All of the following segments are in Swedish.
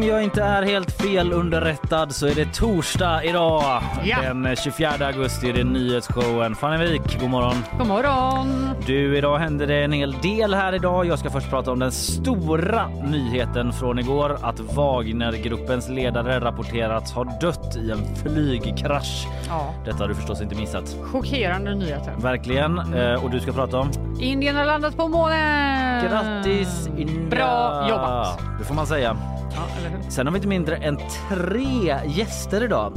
Om jag inte är helt fel underrättad så är det torsdag idag. Ja. Den 24 augusti är det nyhetsshowen. Fanny Wik, god morgon. God morgon! Du, idag händer det en hel del här idag. Jag ska först prata om den stora nyheten från igår att Wagnergruppens ledare rapporterats ha dött i en flygkrasch. Ja, Detta har du förstås inte missat. chockerande nyheter. Verkligen. Eh, och du ska prata om? Indien har landat på månen! Grattis India! Bra jobbat! Det får man säga. Ja, eller hur? Sen har vi inte mindre än tre gäster idag.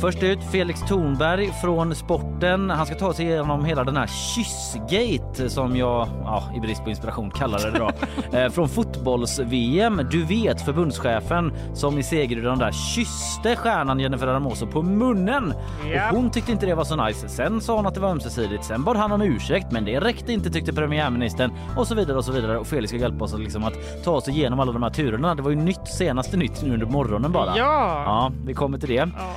Först ut Felix Thornberg från Sporten. Han ska ta sig igenom hela den här kyssgate som jag ja, i brist på inspiration kallar det då. eh, från fotbolls-VM. Du vet förbundschefen som i segerrundan där kysste stjärnan Jennifer Hermoso på munnen. Ja. Och hon tyckte inte det var så nice. Sen sa hon att det var ömsesidigt. Sen bad han om ursäkt men det räckte inte tyckte premiärministern och så vidare och så vidare. Och Felix ska hjälpa oss att, liksom, att ta oss igenom alla de här turerna. Det var ju nytt senaste nytt nu under morgonen bara. Ja! Ja, vi kommer till det. Ja,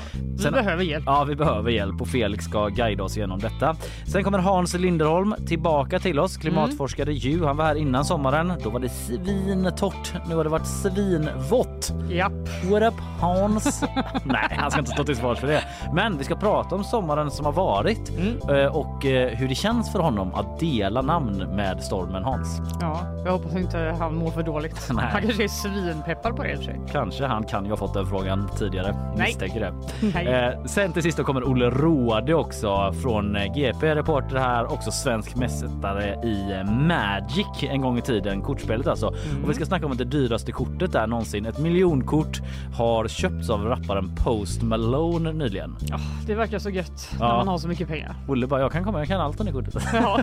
vi Sen- behöver hjälp. Ja, vi behöver hjälp och Felix ska guida oss igenom detta. Sen kommer Hans Linderholm tillbaka till oss, klimatforskare ju. Han var här innan sommaren. Då var det svintorrt. Nu har det varit svinvått. Japp. What up Hans? Nej, han ska inte stå till svars för det. Men vi ska prata om sommaren som har varit Mm. eh, och eh, hur det känns för honom att dela namn med stormen Hans. Ja, jag hoppas inte han mår för dåligt. Nej. Han kanske är svinpeppad på det i och för sig. Kanske han kan ju ha fått den frågan tidigare. Nej. Misstänker det. Nej. Eh, sen till sist då kommer Olle Råde också från eh, GP, reporter här, också svensk mästare i eh, Magic en gång i tiden, kortspelet alltså. Och vi ska snacka om det dyraste kortet där någonsin, ett miljonkort, har köpts av rapparen Post Malone nyligen. Ja, det verkar så gött när Ja. man har så mycket pengar. Olle bara, jag kan komma, jag kan allt om det kortet. Ja,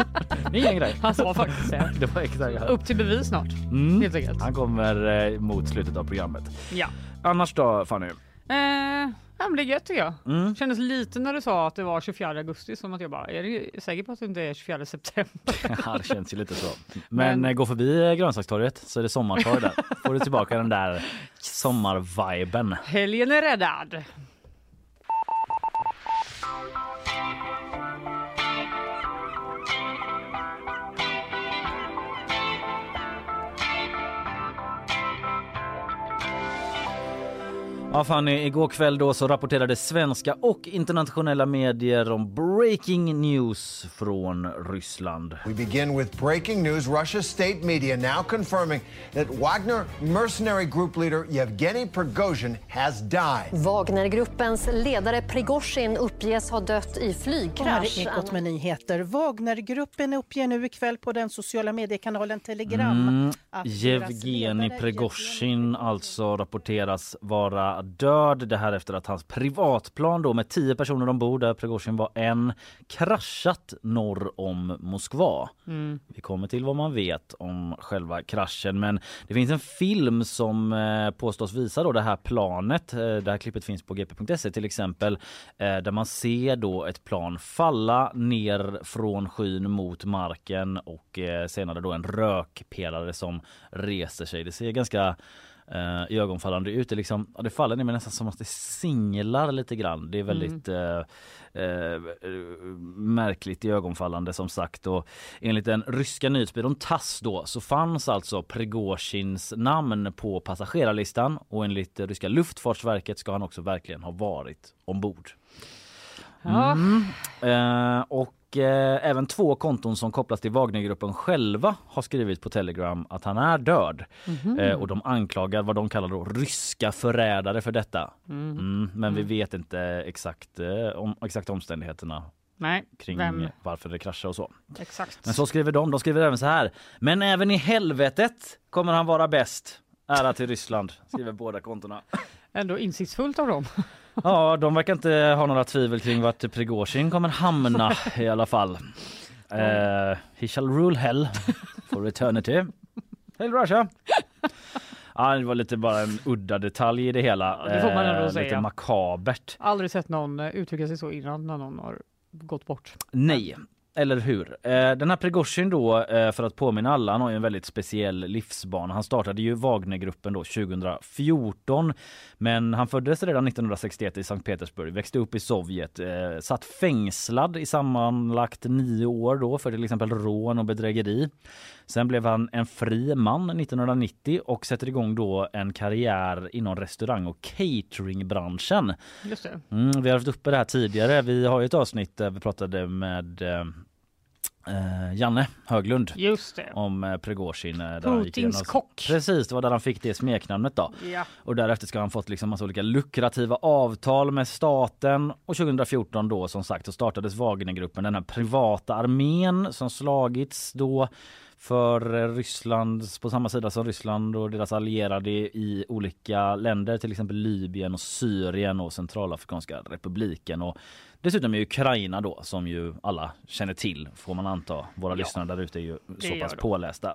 det är ingen grej. han sa faktiskt det. Det var exakt. Upp till bevis snart, Mm. helt enkelt. Han kommer eh, mot slutet av programmet. Ja. Annars då Fanny? Eh, ja men det är gött tycker jag. Mm. Kändes lite när du sa att det var 24 augusti som att jag bara, är du säker på att det inte är 24 september? Ja, det känns ju lite så. Men, Men- eh, gå förbi eh, grönsakstorget så är det sommartorg där. Får du tillbaka den där sommarviben. Helgen är räddad. Ja Fanny, igår kväll då så rapporterade svenska och internationella medier om breaking news från Ryssland. We begin with breaking news. Russia's state media now confirming that Wagner mercenary group leader Yevgeny Prigozhin has died. Wagnergruppens ledare Prigozjin uppges ha dött i Och här flygkrasch. är Ekot med nyheter. Wagnergruppen uppger nu ikväll på den sociala mediekanalen Telegram Mm, ledare Prigozjin alltså rapporteras vara död. Det här efter att hans privatplan då med tio personer ombord där Prigozjin var en kraschat norr om Moskva. Vi kommer till vad man vet om själva kraschen men det finns en film som eh, påstås visa då det här planet. Eh, det här klippet finns på gp.se till exempel eh, där man ser då ett plan falla ner från skyn mot marken och senare då en rökpelare som reser sig. Det ser ganska eh, ögonfallande ut. Det, liksom, det faller ner men nästan som att det singlar lite grann. Det är väldigt eh, eh, märkligt i ögonfallande som sagt. Och enligt den ryska nyhetsbyrån TASS då så fanns alltså Prigozjins namn på passagerarlistan och enligt ryska luftfartsverket ska han också verkligen ha varit ombord. Ja. Eh, och eh, även två konton som kopplas till Wagnergruppen själva har skrivit på Telegram att han är död. Eh, och de anklagar vad de kallar då ryska förrädare för detta. Mm, men vi vet inte exakt eh, om exakta omständigheterna Nej, kring vem? varför det kraschade och så. Exakt. Men så skriver de. De skriver även så här. Men även i helvetet kommer han vara bäst. Ära till Ryssland, skriver båda kontona. Ändå insiktsfullt av dem. Ja, de verkar inte ha några tvivel kring vart Prigozjin kommer hamna i alla fall. Uh, he shall rule hell for eternity. Hail Russia! Ja, det var lite bara en udda detalj i det hela. Det får man ändå Eh, Lite säga. makabert. Aldrig sett någon eh, uttrycka sig så innan när någon har gått bort. Nej, eller hur? Eh, Den här Prigozjin då, eh, för att påminna alla, han har ju en väldigt speciell livsbana. Han startade ju Wagnergruppen då 2014, men han föddes redan 1961 i Sankt Petersburg, växte upp i Sovjet, eh, satt fängslad i sammanlagt nio år då för till exempel rån och bedrägeri. Sen blev han en fri man 1990 och sätter igång då en karriär inom restaurang och cateringbranschen. Mm, vi har haft uppe det här tidigare. Vi har ju ett avsnitt där vi pratade med eh, Janne Höglund Just det. om eh, Prigozjin. eh, där han gick Putins kock. Precis, det var där han fick det smeknamnet då. Ja. Och därefter ska han fått liksom massa olika lukrativa avtal med staten. Och 2014 då som sagt så startades Wagnergruppen, den här privata armén som slagits då för Ryssland på samma sida som Ryssland och deras allierade i olika länder, till exempel Libyen och Syrien och Centralafrikanska republiken och dessutom i Ukraina då som ju alla känner till får man anta. Våra lyssnare där ute är ju så pass pålästa.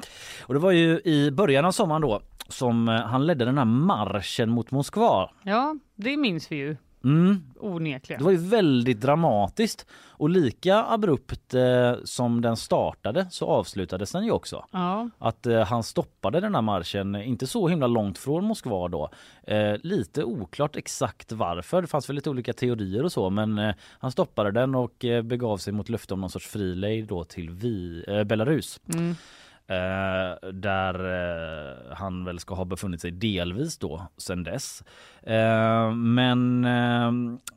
Och det var ju i början av sommaren då som eh, han ledde den här marschen mot Moskva. ja, det minns vi ju Mm. onekligen. Det var ju väldigt dramatiskt och lika abrupt eh, som den startade så avslutades den ju också. Ja, Att eh, han stoppade den här marschen, inte så himla långt från Moskva då. Eh, lite oklart exakt varför, det fanns väl lite olika teorier och så men eh, han stoppade den och eh, begav sig mot löfte om någon sorts frilejd då till vi, eh, Belarus. mm. Eh, där eh, han väl ska ha befunnit sig delvis då sen dess. Eh, men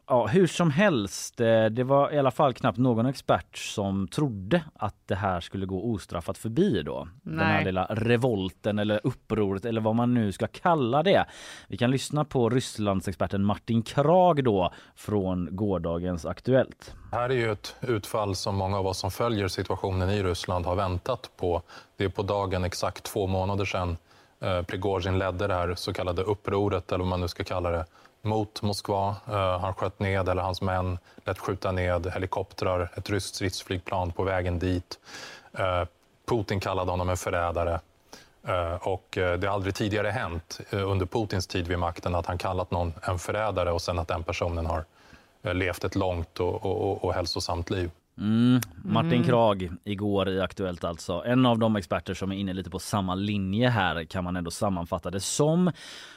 ja, hur som helst, det var i alla fall knappt någon expert som trodde att det här skulle gå ostraffat förbi då. Den här Nej. lilla revolten eller upproret eller vad man nu ska kalla det. Vi kan lyssna på Rysslandsexperten Martin Krag då från gårdagens Aktuellt. Det här är ju ett utfall som många av oss som följer situationen i Ryssland har väntat på. Det är på dagen exakt två månader sedan eh, Prigozjin ledde det här så kallade upproret, eller vad man nu ska kalla det, mot Moskva. Eh, han sköt ned, eller hans män lät skjuta ned helikoptrar, ett ryskt stridsflygplan på vägen dit. Eh, Putin kallade honom en förrädare. Eh, och eh, det har aldrig tidigare hänt eh, under Putins tid vid makten att han kallat någon en förrädare och sen att den personen har levt ett långt och, och- och hälsosamt liv. Mm, Martin Krag igår i Aktuellt alltså. En av de experter som är inne lite på samma linje här kan man ändå sammanfatta det som.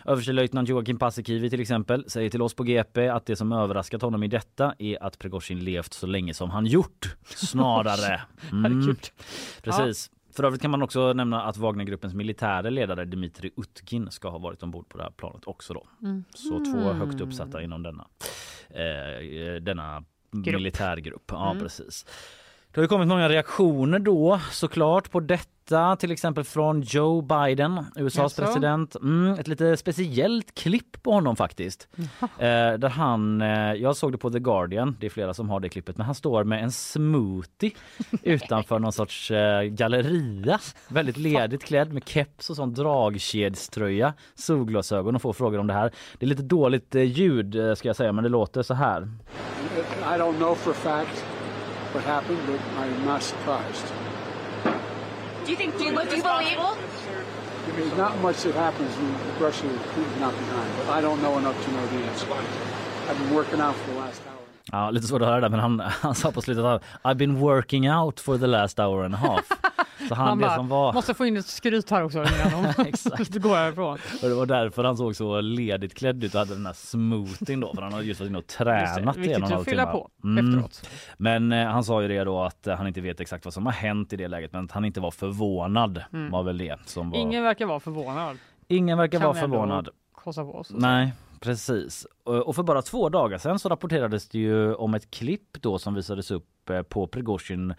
Överstelöjtnant Joakim Paasikivi till exempel säger till oss på GP att det som överraskat honom i detta är att Prigozjin levt så länge som han gjort. Snarare. Mm, precis. För övrigt kan man också nämna att Wagnergruppens militära ledare Dmitrij Utkin ska ha varit ombord på det här planet också då. Så två högt uppsatta inom denna, eh, denna militärgrupp. Ja, precis. Det har ju kommit många reaktioner då såklart på detta, till exempel från Joe Biden, USAs Jaså? president. Mm, ett lite speciellt klipp på honom faktiskt. Eh, där han, eh, jag såg det på The Guardian, det är flera som har det klippet, men han står med en smoothie utanför någon sorts eh, galleria. Väldigt ledigt klädd med keps och sån dragkedströja, solglasögon och får frågor om det här. Det är lite dåligt eh, ljud eh, ska jag säga, men det låter så här. I don't know for fact what happened, but I'm not surprised. Do you think do you, do you believe? There's not much that happens when Russia is not behind, but I don't know enough to know the answer. I've been working out for the last hour. Ja, lite svårt att höra det, men han, han sa på slutet att I've been working out for the last hour and a half. Så han, Han det bara, som var, måste få in ett skryt här också innan Exakt. går härifrån. och det var därför han såg så ledigt klädd ut och hade den här smoothien då, för han hade just varit inne och Just det, tränat i en och en halv timme. på Mm. efteråt. Men eh, han sa ju det då att eh, han inte vet exakt vad som har hänt i det läget, men att han inte var förvånad var väl det som var. Mm. Ingen verkar vara förvånad. Ingen verkar Kan vara förvånad. Nej, precis. Och för bara två dagar sedan så rapporterades det ju om ett klipp då som visades upp eh, på Prigozjin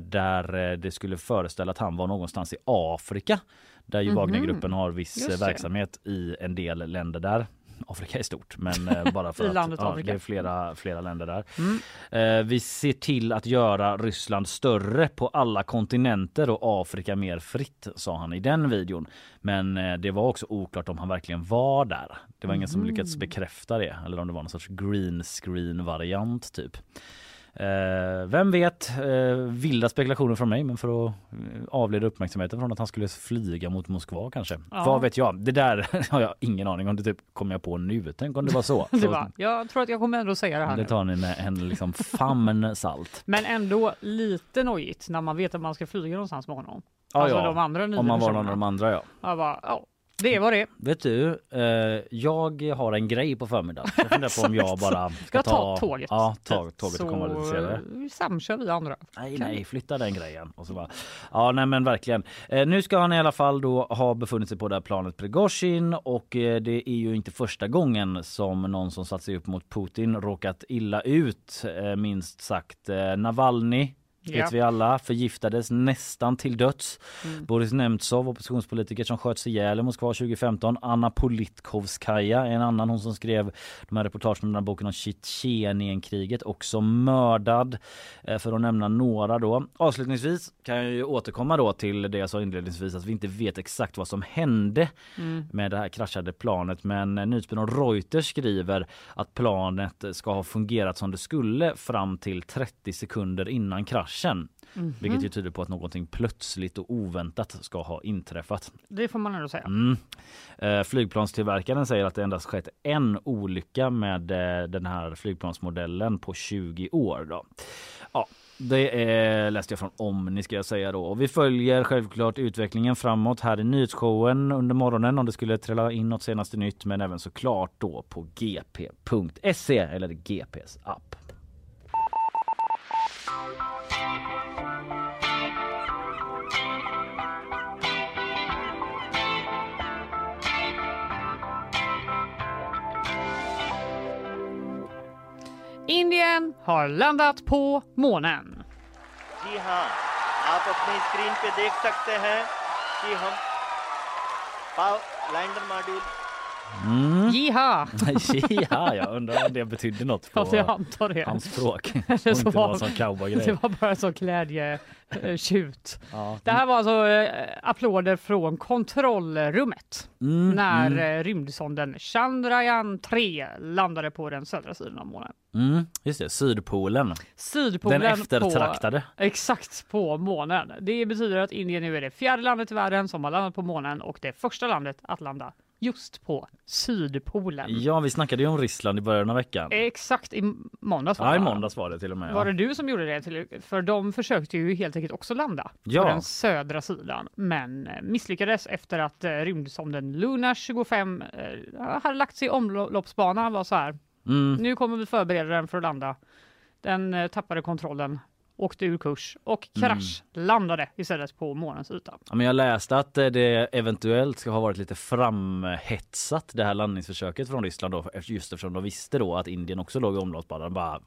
där eh, det skulle föreställa att han var någonstans i Afrika där ju Wagnergruppen har viss eh, verksamhet i en del länder där. Afrika är stort men eh, bara för att ja, det är flera, flera länder där. Mm. Eh, vi ser till att göra Ryssland större på alla kontinenter och Afrika mer fritt, sa han i den videon. Men eh, det var också oklart om han verkligen var där. Det var ingen som lyckats bekräfta det eller om det var någon sorts green screen variant typ. Eh, vem vet, eh, vilda spekulationer från mig men för att eh, avleda uppmärksamheten från att han skulle flyga mot Moskva kanske. Ja. Vad vet jag? Det där har jag ingen aning om. Det typ kommer jag på nu. Tänk om det var så. Det var, jag tror att jag kommer ändå säga det här det tar ni med en liksom famn salt. Men ändå lite nojigt när man vet att man ska flyga någonstans med honom. Ja, alltså ja. de andra nio Om man var någon av de andra ja. Jag bara, ja, det var det. Vet du, eh, jag har en grej på förmiddagen. Jag funderar på om jag bara ska Jag tar tåget. Ja, ta tåget och komma lite senare. Så samkör vi andra. Nej, nej, flytta den grejen. Och så bara, ja, nej, men verkligen. Eh, nu ska han i alla fall då ha befunnit sig på det här planet Prigozjin och eh, det är ju inte första gången som någon som satt sig upp mot Putin råkat illa ut, eh, minst sagt. Eh, Navalny vet Ja. vi alla, förgiftades nästan till döds. Mm. Boris Nemtsov, oppositionspolitiker som sköts ihjäl i Moskva 2015. Anna Politkovskaja, en annan hon som skrev de här reportagen om den här boken om Tjetjenienkriget, också mördad. Eh, För att nämna några då. Avslutningsvis kan jag ju återkomma då till det jag sa inledningsvis att vi inte vet exakt vad som hände Mm. med det här kraschade planet. Men eh, nyhetsbyrån Reuters skriver att planet ska ha fungerat som det skulle fram till 30 sekunder innan kraschen. Mhm. Vilket ju tyder på att någonting plötsligt och oväntat ska ha inträffat. Det får man ändå säga. Mm. Eh, flygplanstillverkaren säger att det endast skett en olycka med eh, den här flygplansmodellen på 20 år. Då. Ja, det är, läste jag från Omni ska jag säga då. Och vi följer självklart utvecklingen framåt här i nyhetsshowen under morgonen om det skulle trilla in något senaste nytt men även såklart då på gp.se eller GPs app. Indien har landat på månen. जी हाँ आप अपनी स्क्रीन पे देख सकते हैं कि हम पाव lander module Mm. Jiha! ja, jag undrar om det betydde något på det. hans språk. Och så inte var- var som cowboygrej. Det var bara så glädjetjut. Ja. Det här var alltså eh, applåder från kontrollrummet Mm, när mm. eh, rymdsonden Chandrayaan 3 landade på den södra sidan av månen. Mm, just det, Sydpolen. Sydpolen Den eftertraktade. På, exakt på månen. Det betyder att Indien nu är det fjärde landet i världen som har landat på månen och det första landet att landa just på Sydpolen. Ja, vi snackade ju om Ryssland i början av veckan. Exakt i måndags. Ja, i det, va? måndags var det till och med. Var Ja. det du som gjorde det? Till, för de försökte ju helt enkelt också landa Ja. på den södra sidan, men eh, misslyckades efter att eh, rymdsonden Luna 25 eh, hade lagt sig i omloppsbana. Var så här. Mm. Nu kommer vi förbereda den för att landa. Den eh, tappade kontrollen, åkte ur kurs och Mm. krasch landade istället på månens yta. Ja, men jag läste att eh, det eventuellt ska ha varit lite framhetsat det här landningsförsöket från Ryssland då, just eftersom de visste då att Indien också låg i omloppsbanan. Bara,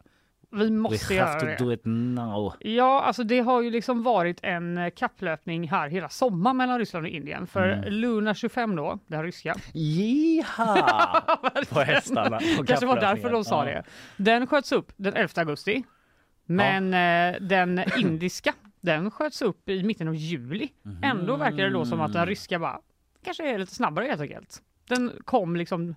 Vi måste we have göra to det. do it now. Ja, alltså det har ju liksom varit en eh, kapplöpning här hela sommaren mellan Ryssland och Indien. För Mm. Luna 25 då, det här ryska. Jiha! på hästarna. på Kanske var därför de sa Ja. det. Den sköts upp den 11 augusti. Men eh, den indiska, den sköts upp i mitten av juli. Ändå verkar det då som att den ryska bara, kanske är lite snabbare helt enkelt. Den kom liksom,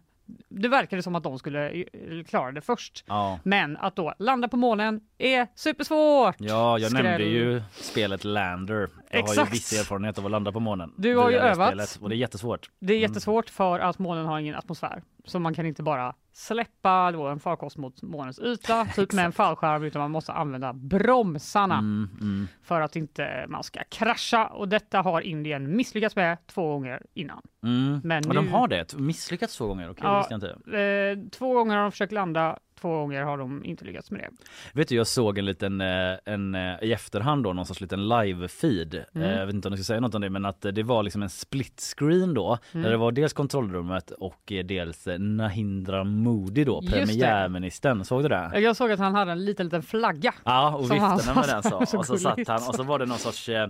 det verkade som att de skulle eh, klara det först. Ja. Men att då landa på månen är supersvårt! Ja, jag Skräll. nämnde ju spelet Lander. Jag har ju Exakt. viss erfarenhet av att landa på månen. Du har ju övat. spelet, och det är jättesvårt. Det är jättesvårt för att månen har ingen atmosfär. Så man kan inte bara släppa då en farkost mot månens yta, typ med en fallskärm, utan man måste använda bromsarna Mm, mm. för att inte man ska krascha. Och detta har Indien misslyckats med två gånger innan. Mm. Men ja, de nu- har det? Misslyckats två gånger? Okej, det Ja, inte. eh, två gånger har de försökt landa, två gånger har de inte lyckats med det. Vet du, jag såg en liten, eh, en, eh, i efterhand då, någon sorts liten live-feed. Mm. Eh, Jag vet inte om du ska säga något om det, men att det var liksom en split screen då. Mm. Där det var dels kontrollrummet och dels Nahindra Modi då, premiärministern. Såg du det? Jag såg att han hade en liten, liten flagga. Ja, och viftade med den så. så Och så satt gulligt. han och så var det någon sorts eh,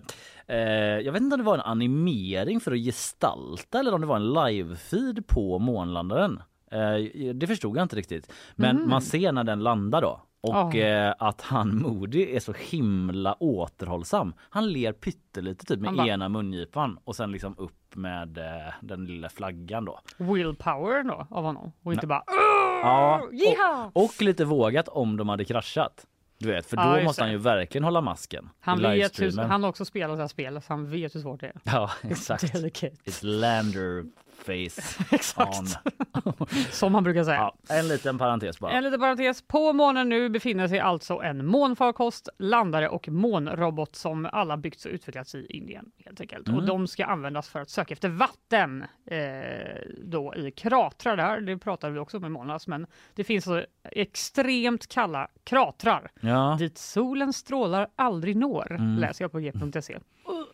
jag vet inte om det var en animering för att gestalta eller om det var en live-feed på månlandaren. Eh, det förstod jag inte riktigt. Men Mhm. man ser när den landar då. Och eh, att han Moody är så himla återhållsam. Han ler pyttelite typ med bara- ena mungipan och sen liksom upp med eh, den lilla flaggan då. Willpower då av honom och inte bara Ja, och, och lite vågat om de hade kraschat. Du vet, för då Ja, måste han ju verkligen hålla masken. Han, vet hur, han har också spelat det här spelet så han vet hur svårt det är. Ja, exakt. Delicate. It's lander face Exakt. on. Som man brukar säga. Ja, en liten parentes bara. En liten parentes. På månen nu befinner sig alltså en månfarkost, landare och månrobot som alla byggts och utvecklats i Indien. helt enkelt. Mm. Och De ska användas för att söka efter vatten eh, då i kratrar där. Det pratade vi också om i månads, men det finns alltså extremt kalla kratrar Ja. dit solen strålar aldrig når, Mm. läser jag på g.se.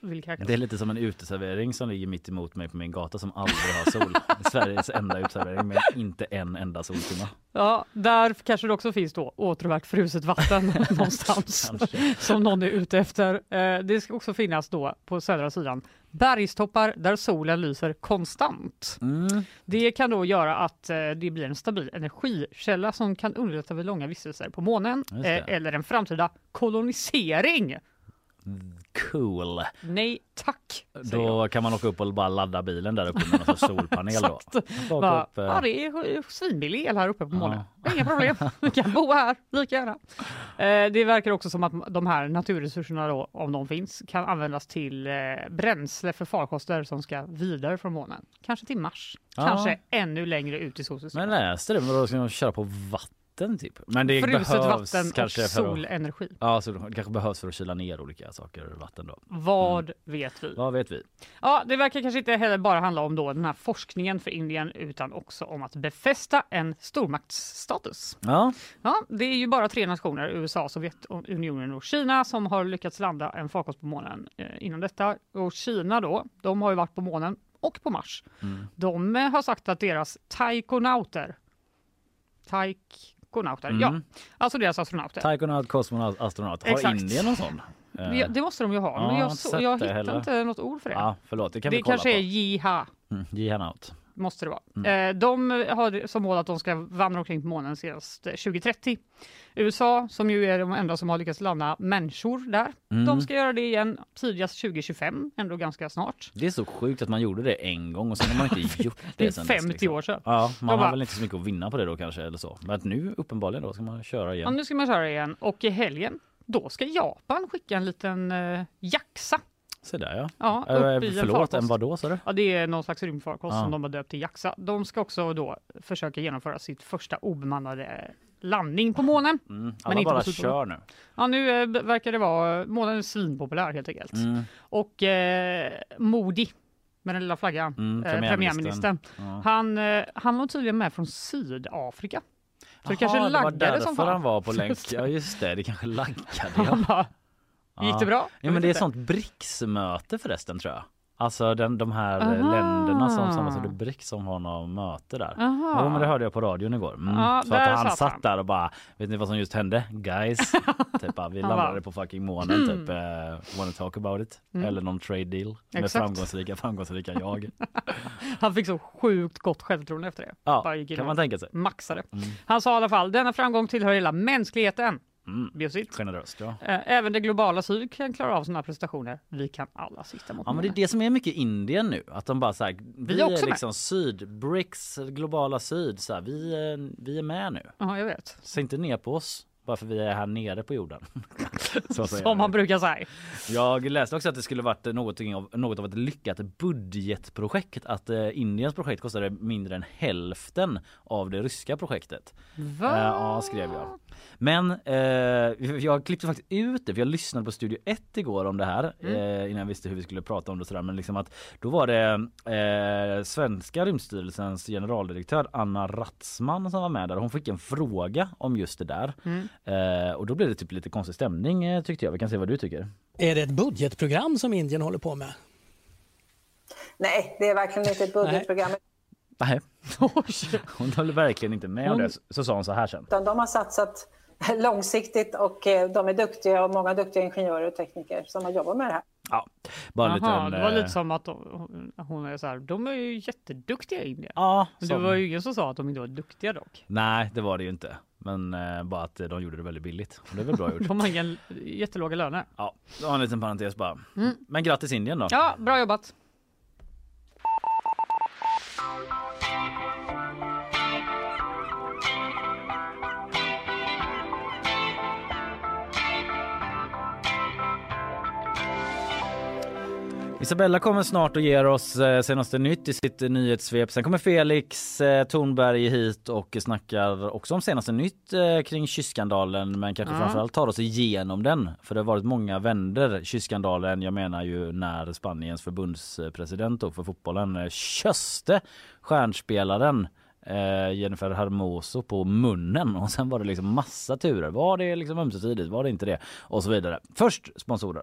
Kräkas. Det är lite som en uteservering som ligger mitt emot mig på min gata som aldrig har sol. Sveriges enda uteservering med inte en enda soltimme. Ja, där kanske det också finns då återvärt fruset vatten någonstans som någon är ute efter. Eh, det ska också finnas då på södra sidan bergstoppar där solen lyser konstant. Mm. Det kan då göra att eh, det blir en stabil energikälla som kan underlätta vid långa vistelser på månen eh, eller en framtida kolonisering. Cool. Nej tack, säger jag. Då kan man åka upp och bara ladda bilen där uppe med någon solpanel då. Bara upp, eh, ja, det är svinbillig el här uppe på Ja. månen. Inga problem, vi kan bo här lika gärna. Eh, det verkar också som att de här naturresurserna, då, om de finns, kan användas till eh, bränsle för farkoster som ska vidare från månen. Kanske till Mars, Ja. kanske ännu längre ut i solsystemet. Men läste det, men då ska man köra på vatten typ. Men det Fruset behövs vatten och kanske för att, solenergi. Ja, så det kanske behövs för att kyla ner olika saker ur vatten då. Vad vet vi? Vad vet vi? Ja, det verkar kanske inte heller bara handla om då den här forskningen för Indien utan också om att befästa en stormaktsstatus. Ja, Ja, det är ju bara tre nationer, USA, Sovjetunionen och Kina, som har lyckats landa en farkost på månen eh, innan detta. Och Kina då, de har ju varit på månen och på Mars. Mm. De eh, har sagt att deras taikonauter, taikonauter, Mm. ja, alltså deras astronauter. taikonaut, kosmonaut, astronaut. Har Exakt. Indien någon sån? Ja, det måste de ju ha, men jag så, jag hittar heller. inte något ord för det. Ja, förlåt, det kan vi det kolla kanske på. är jiha. Mm, Jihannaut. Måste det vara. Mm. Eh, de har som mål att de ska vandra omkring på månen senast eh, 2030. USA, som ju är de enda som har lyckats landa människor där, Mm. de ska göra det igen tidigast 2025, ändå ganska snart. Det är så sjukt att man gjorde det en gång och sen har man inte gjort det, Det sen 50 dess, liksom. år sedan. Ja, man De har bara- väl inte så mycket att vinna på det då kanske eller så. Men att nu uppenbarligen då ska man köra igen. Ja, nu ska man köra igen och i helgen, då ska Japan skicka en liten eh, Jaxa. Så där ja. Ja, Eh, upp i en förlåt, en vad då sa du? Ja, det är någon slags rymdfarkost Ja. som de har döpt till Jaxa. De ska också då försöka genomföra sitt första obemannade landning på månen. Mm. Alla inte bara kör nu. Ja, nu eh, verkar det vara, månen är svinpopulär helt enkelt. Mm. Och eh, Modi, med den lilla flaggan, Mm, eh, premiärministern. Ja. han, eh, han var tydligen med från Sydafrika. Så det kanske Jaha, det var laggade som fan. han var på länk. Ja just det, det kanske laggade. Ja. Gick det bra? Ja men det är inte. sånt BRICS-möte förresten tror jag. Alltså den, de här eh, Aha. länderna som samlas under BRICS som har något möte där. Aha. Jo men det hörde jag på radion igår. Mm. Ja, så att han satt han. där och bara, vet ni vad som just hände? Guys, typ, bara, vi landade på fucking månen typ. Uh, wanna talk about it? Mm. Eller någon trade deal med Exakt. framgångsrika, framgångsrika jag. Han fick så sjukt gott självförtroende efter det. Ja, kan man tänka sig. Maxade. Mm. Han sa i alla fall, denna framgång tillhör hela mänskligheten. Mm. Bjussigt. Generöst ja. Eh, Även det globala syd kan klara av sådana här prestationer. Vi kan alla sitta mot Ja men det är det som är mycket Indien nu. Att de bara såhär, vi, är också är med. liksom syd, BRICS, globala syd, så här, vi, är, vi är med nu. Ja, jag vet. Se inte ner på oss bara för vi är här nere på jorden. så Som man brukar säga. Jag läste också att det skulle varit något av, något av ett lyckat budgetprojekt. Att eh, Indiens projekt kostade mindre än hälften av det ryska projektet. Va? Eh, ja, skrev jag. Men eh, jag klippte faktiskt ut det för jag lyssnade på Studio 1 igår om det här Mm. eh, innan jag visste hur vi skulle prata om det och sådär. Men liksom att då var det eh, svenska rymdstyrelsens generaldirektör Anna Ratzman som var med där. Hon fick en fråga om just det där. Mm. Eh, och då blev det typ lite konstig stämning eh, tyckte jag. Vi kan se vad du tycker. Är det ett budgetprogram som Indien håller på med? Nej, det är verkligen inte ett budgetprogram. Nej. Hon höll verkligen inte med om det. Så- sa hon så här sen. De har satsat långsiktigt och eh, de är duktiga och många duktiga ingenjörer och tekniker som har jobbat med det här. Ja, bara en Jaha, liten... det var eh, lite som att de, hon är så här, de är ju jätteduktiga i Indien. Ja, Men det som- var ju ingen som sa att de inte var duktiga dock. Nej, det var det ju inte. Men eh, bara att de gjorde det väldigt billigt. Och det är väl bra gjort. De har inga jättelåga löner. Ja, det var en liten parentes bara. Mm. Men grattis Indien då. Ja, bra jobbat. Isabella kommer snart och ger oss eh, senaste nytt i sitt eh, nyhetssvep. Sen kommer Felix eh, Tornberg hit och snackar också om senaste nytt kring kysskandalen men kanske Ja. framförallt tar oss igenom den. För det har varit många vänder kysskandalen. Jag menar ju när Spaniens förbundspresident för fotbollen kysste stjärnspelaren eh, Jennifer Hermoso på munnen och sen var det liksom massa turer. Var det liksom ömsesidigt? Var det inte det? Och så vidare. Först sponsorer.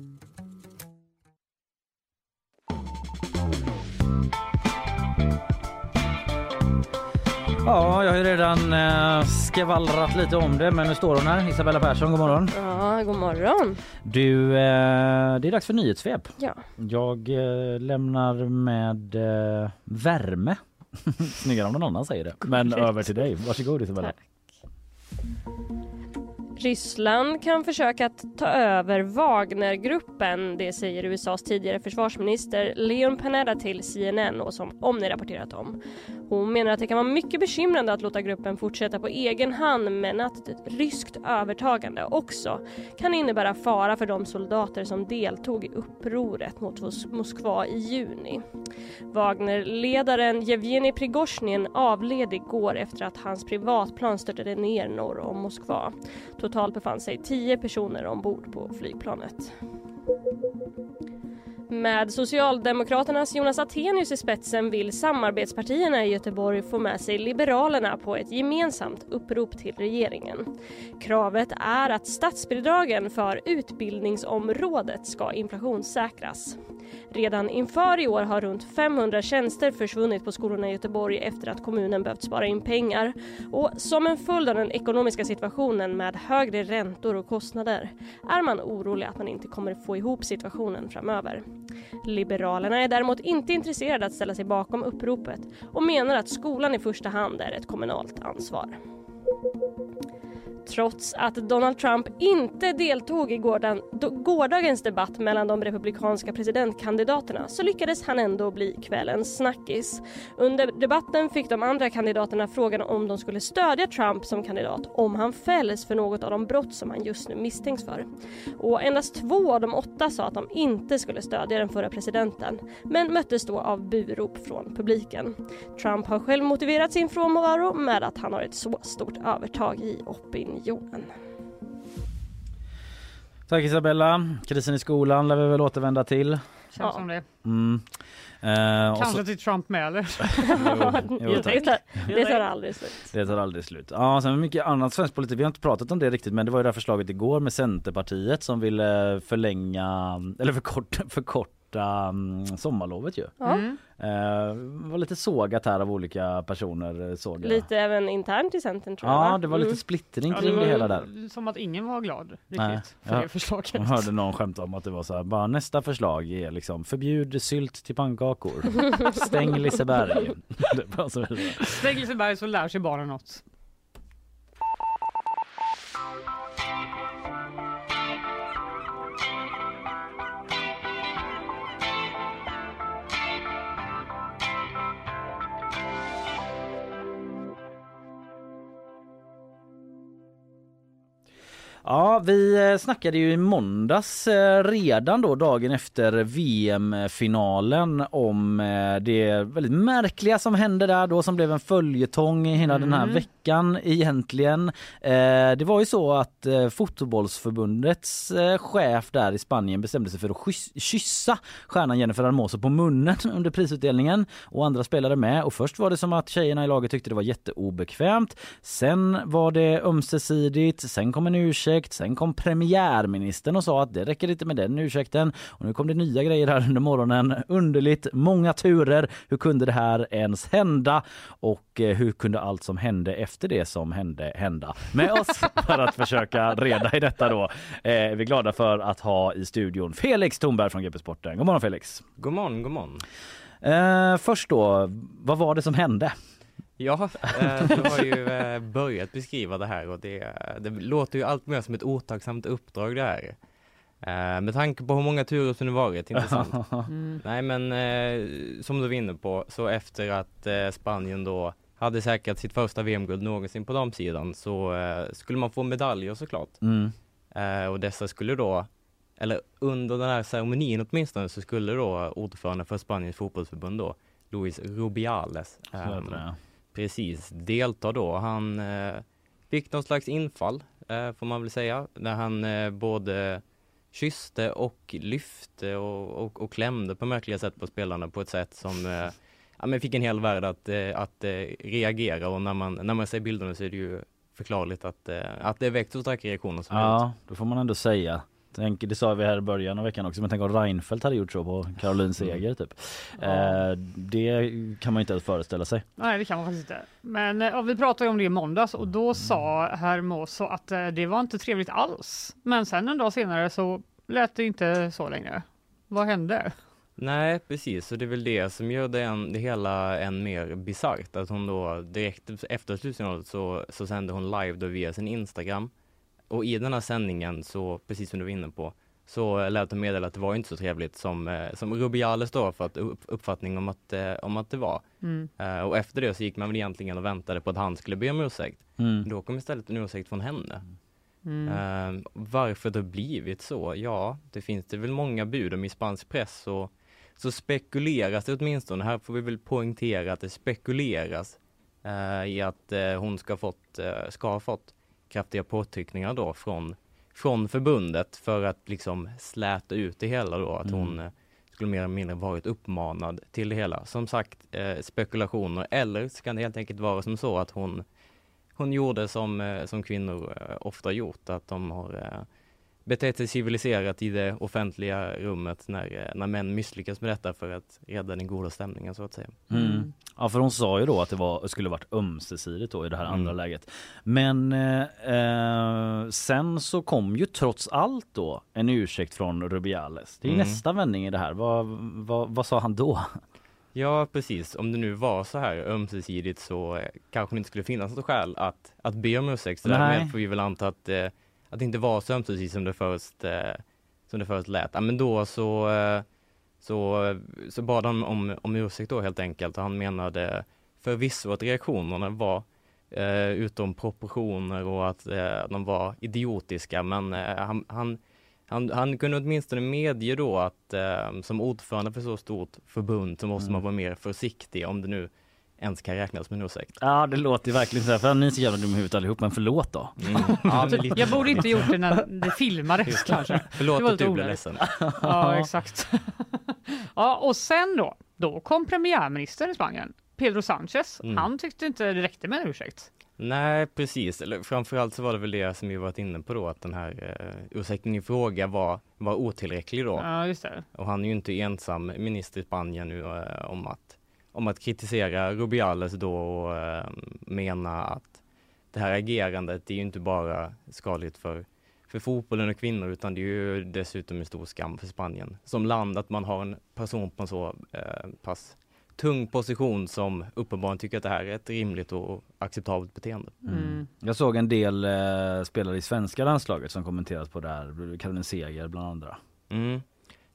Ja, jag har ju redan eh, skvallrat lite om det men nu står hon här. Isabella Persson, god morgon. Ja, god morgon. Du, eh, det är dags för nyhetssvep. Ja. Jag eh, lämnar med eh, värme. Snyggare om någon annan säger det. Men Korrekt. över till dig. Varsågod Isabella. Ryssland kan försöka att ta över Wagnergruppen, det säger USAs tidigare försvarsminister Leon Panetta till CNN och som Omni rapporterat om. Hon menar att det kan vara mycket bekymrande att låta gruppen fortsätta på egen hand men att ett ryskt övertagande också kan innebära fara för de soldater som deltog i upproret mot Moskva i juni. Wagnerledaren Jevgenij Prigozjin avled igår efter att hans privatplan störtade ner norr om Moskva. Totalt befann sig tio personer ombord på flygplanet. Med Socialdemokraternas Jonas Attenius i spetsen vill samarbetspartierna i Göteborg få med sig Liberalerna på ett gemensamt upprop till regeringen. Kravet är att statsbidragen för utbildningsområdet ska inflationssäkras. Redan inför i år har runt 500 tjänster försvunnit på skolorna i Göteborg efter att kommunen behövt spara in pengar. Och som en följd av den ekonomiska situationen med högre räntor och kostnader är man orolig att man inte kommer få ihop situationen framöver. Liberalerna är däremot inte intresserade att ställa sig bakom uppropet och menar att skolan i första hand är ett kommunalt ansvar. Trots att Donald Trump inte deltog i gårdagen, gårdagens debatt mellan de republikanska presidentkandidaterna så lyckades han ändå bli kvällens snackis. Under debatten fick de andra kandidaterna frågan om de skulle stödja Trump som kandidat om han fälls för något av de brott som han just nu misstänks för. Och endast två av de åtta sa att de inte skulle stödja den förra presidenten men möttes då av burop från publiken. Trump har själv motiverat sin frånvaro med att han har ett så stort övertag i opinionen. Tack Isabella. Krisen i skolan lär vi väl återvända till. Känns Ja. som det. Mm. Eh, Kanske så, till Trump med eller? Jo, jo, det, tar, det tar aldrig slut. Det tar aldrig slut. Ja, sen mycket annat svensk politik. Vi har inte pratat om det riktigt men det var ju det här förslaget igår med Centerpartiet som ville förlänga eller förkorta, förkorta um, sommarlovet ju. Ja. Mm. Eh, var lite sågat här av olika personer eh, såg jag. Lite även internt i Centern tror jag. Ja, va? det var lite Mm. splittring Ja, kring var det hela där. Som att ingen var glad riktigt Nej, för ja. det förslaget. Jag hörde någon skämta om att det var så här, bara nästa förslag är liksom förbjud sylt till pannkakor. Stäng Liseberg. Det var så vidare. Stäng Liseberg så lär sig barnen något. Ja, vi eh, snackade ju i måndags eh, redan då dagen efter VM-finalen om eh, det väldigt märkliga som hände där då som blev en följetong hela den här Mm. veckan egentligen. Det var ju så att fotbollsförbundets chef där i Spanien bestämde sig för att kyssa stjärnan Jennifer Hermoso på munnen under prisutdelningen och andra spelare med och först var det som att tjejerna i laget tyckte det var jätteobekvämt. Sen var det ömsesidigt, sen kom en ursäkt, sen kom premiärministern och sa att det räcker inte med den ursäkten och nu kom det nya grejer här under morgonen. Underligt, många turer. Hur kunde det här ens hända? Och eh, hur kunde allt som hände efter det som hände hända? Med oss för att försöka reda i detta då eh, är vi glada för att ha i studion Felix Thornberg från GP Sporten. God morgon Felix! God morgon, god morgon. Eh, först då, vad var det som hände? Ja, eh, du har ju eh, börjat beskriva det här och det, det låter ju allt mer som ett otacksamt uppdrag det här. Eh, med tanke på hur många turer som det varit, intressant. Mm. Nej men eh, som du var inne på, så efter att eh, Spanien då hade säkrat sitt första VM-guld någonsin på damsidan så eh, skulle man få medaljer såklart. Mm. Eh, och dessa skulle då, eller under den här ceremonin åtminstone, så skulle då ordförande för Spaniens fotbollsförbund då, Luis Rubiales, Så precis, delta då. Han eh, fick någon slags infall, eh, får man väl säga, när han eh, både kysste och lyfte och, och, och klämde på märkliga sätt på spelarna på ett sätt som eh, ja, men fick en hel värld att, eh, att eh, reagera och när man, när man ser bilderna så är det ju förklarligt att, eh, att det väckt så starka reaktioner som Ja, då får man ändå säga. Tänk, det sa vi här i början av veckan också, men tänk om Reinfeldt hade gjort så på Caroline Seger typ. Eh, det kan man inte ens föreställa sig. Nej, det kan man faktiskt inte. Men eh, vi pratade om det i måndags och då sa Hermoso att eh, det var inte trevligt alls. Men sen en dag senare så lät det inte så längre. Vad hände? Nej precis, och det är väl det som gör det, en, det hela än mer bisarrt. Att hon då direkt efter slutsignalen så, så sände hon live då via sin Instagram. Och i den här sändningen så, precis som du var inne på, så lät hon meddela att det var inte så trevligt som, eh, som Rubiales då för att upp, uppfattning om att, eh, om att det var. Mm. Eh, och efter det så gick man väl egentligen och väntade på att han skulle be om ursäkt. Mm. Då kom istället en ursäkt från henne. Mm. Eh, varför det har blivit så? Ja, det finns det väl många bud om i spansk press och så spekuleras det åtminstone, här får vi väl poängtera att det spekuleras eh, i att eh, hon ska, ha fått, eh, ska ha fått kraftiga påtryckningar då från, från förbundet för att liksom släta ut det hela då, att Mm. hon eh, skulle mer eller mindre varit uppmanad till det hela. Som sagt, eh, spekulationer eller så kan det helt enkelt vara som så att hon hon gjorde som, eh, som kvinnor eh, ofta gjort, att de har eh, betett sig civiliserat i det offentliga rummet när, eh, när män misslyckas med detta för att rädda den goda stämningen så att säga. Mm. Ja för hon sa ju då att det var, skulle varit ömsesidigt då i det här Mm. andra läget. Men eh, eh, sen så kom ju trots allt då en ursäkt från Rubiales. Det är Mm. nästa vändning i det här. Vad, vad, vad sa han då? Ja precis, om det nu var så här ömsesidigt så eh, kanske det inte skulle finnas något skäl att, att be om ursäkt. Så därmed får vi väl anta att, eh, att det inte var så ömsesidigt som det först, eh, som det först lät. Ja, men då så, eh, så, så bad han om, om ursäkt då helt enkelt och han menade förvisso att reaktionerna var eh, utom proportioner och att eh, de var idiotiska men eh, han, han han, han kunde åtminstone medge då att eh, som ordförande för så stort förbund så måste Mm. man vara mer försiktig om det nu ens kan räknas som en ursäkt. Ja det låter ju verkligen så här, för ni är så jävla dumma i huvudet allihop men förlåt då. Mm. Ja, men lite- Jag borde inte gjort det när det filmades kanske. Förlåt Det var att du blev ledsen. Ja, exakt. ja, och sen då, då kom premiärministern i Spanien, Pedro Sanchez. Mm. Han tyckte inte det räckte med en ursäkt. Nej precis, eller framförallt så var det väl det som vi varit inne på då att den här eh, ursäkten i fråga var, var otillräcklig då. Ja, just det. Och han är ju inte ensam minister i Spanien nu eh, om, att, om att kritisera Rubiales då och eh, mena att det här agerandet det är ju inte bara skadligt för, för fotbollen och kvinnor utan det är ju dessutom en stor skam för Spanien som land att man har en person på en så eh, pass tung position som uppenbarligen tycker att det här är ett rimligt och acceptabelt beteende. Mm. Jag såg en del eh, spelare i svenska landslaget som kommenterat på det här, Caroline Seger bland andra. Mm.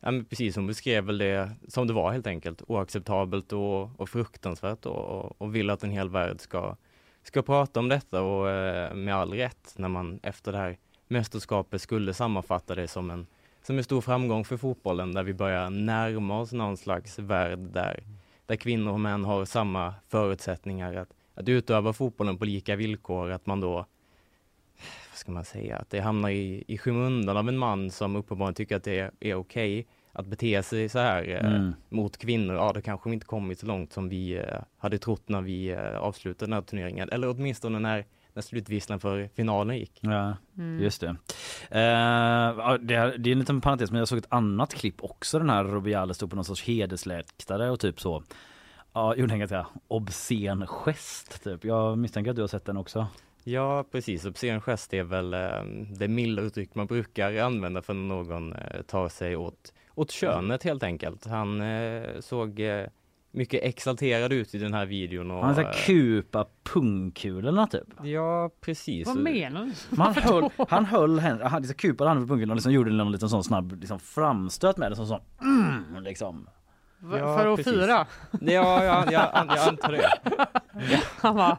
Ja, men precis, hon beskrev väl det som det var helt enkelt. Oacceptabelt och, och fruktansvärt och, och, och vill att en hel värld ska, ska prata om detta. Och eh, med all rätt när man efter det här mästerskapet skulle sammanfatta det som en, som en stor framgång för fotbollen där vi börjar närma oss någon slags värld där, där kvinnor och män har samma förutsättningar att, att utöva fotbollen på lika villkor, att man då vad ska man säga, att det hamnar i, i skymundan av en man som uppenbarligen tycker att det är, är okej att bete sig så här eh, Mm. mot kvinnor. Ja, då kanske vi inte kommit så långt som vi eh, hade trott när vi eh, avslutade den här turneringen. Eller åtminstone när, när slutvisslan för finalen gick. Ja, Mm. just det. Eh, ja, det, här, det är en liten parentes men jag såg ett annat klipp också den här Rubiales stod på någon sorts hedersläktare och typ så. Ja, gjorde en ganska obscen gest typ. Jag misstänker att du har sett den också. Ja, precis. Obscen gest är väl eh, det milda uttryck man brukar använda för när någon eh, tar sig åt, åt könet helt enkelt. Han eh, såg eh, mycket exalterad ut i den här videon. Och, Han ska eh, kupa pungkulorna typ. Ja precis. Vad menar du? Man höll, han höll henne, han liksom kupade handen på pungkulorna och liksom gjorde någon liten sån snabb liksom framstöt med den som sån mm, liksom. Va- för att fira? Ja, ja, ja, jag antar det. Han bara,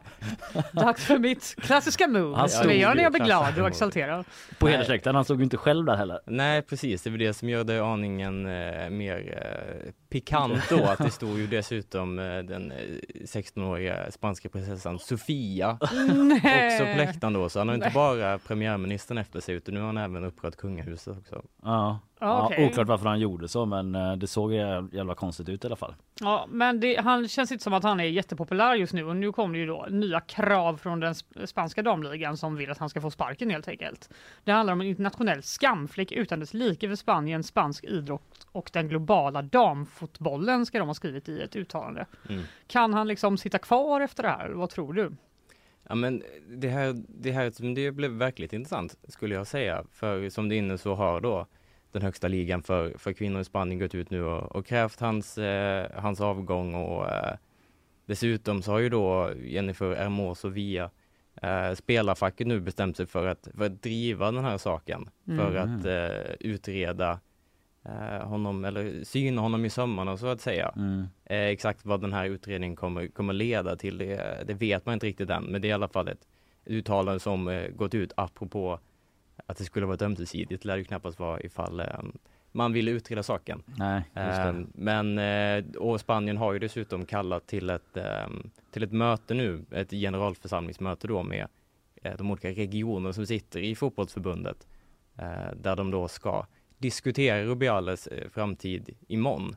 dags för mitt klassiska move. Han som jag gör när jag blir stod glad och exalterad. På hedersläktaren, han stod ju inte själv där heller. Nej precis, det är väl det som gör det aningen eh, mer eh, pikant då att det stod ju dessutom eh, den eh, 16-åriga spanska prinsessan Sofia också på läktaren då så han har inte bara premiärministern efter sig utan nu har han även upprört kungahuset också. Ja. Ja, okej. Oklart varför han gjorde så men eh, det såg jä- jävla konstigt ut i alla fall. Ja, men det, han känns inte som att han är jättepopulär just nu och nu kommer det ju då nya krav från den sp- spanska damligan som vill att han ska få sparken helt enkelt. Det handlar om en internationell skamfläck utan dess like för Spanien, spansk idrott och den globala damfotbollen ska de ha skrivit i ett uttalande. Mm. Kan han liksom sitta kvar efter det här? Vad tror du? Ja men det här, det här det blev verkligt intressant skulle jag säga. För som du är inne så har då den högsta ligan för, för kvinnor i Spanien gått ut nu och, och krävt hans, eh, hans avgång och eh, dessutom så har ju då Jennifer Hermoso via eh, spelarfacket nu bestämt sig för att, för att driva den här saken. För Mm. att eh, utreda eh, honom eller syna honom i sömmarna så att säga. Mm. Eh, exakt vad den här utredningen kommer, kommer leda till, det, det vet man inte riktigt än. Men det är i alla fall ett uttalande som eh, gått ut apropå att det skulle vara ömsesidigt. Det lär ju knappast vara ifall eh, man vill utreda saken. Nej, just det. Eh, men eh, och Spanien har ju dessutom kallat till ett, eh, till ett möte nu, ett generalförsamlingsmöte då med eh, de olika regioner som sitter i fotbollsförbundet. Eh, där de då ska diskutera Rubiales framtid imorgon.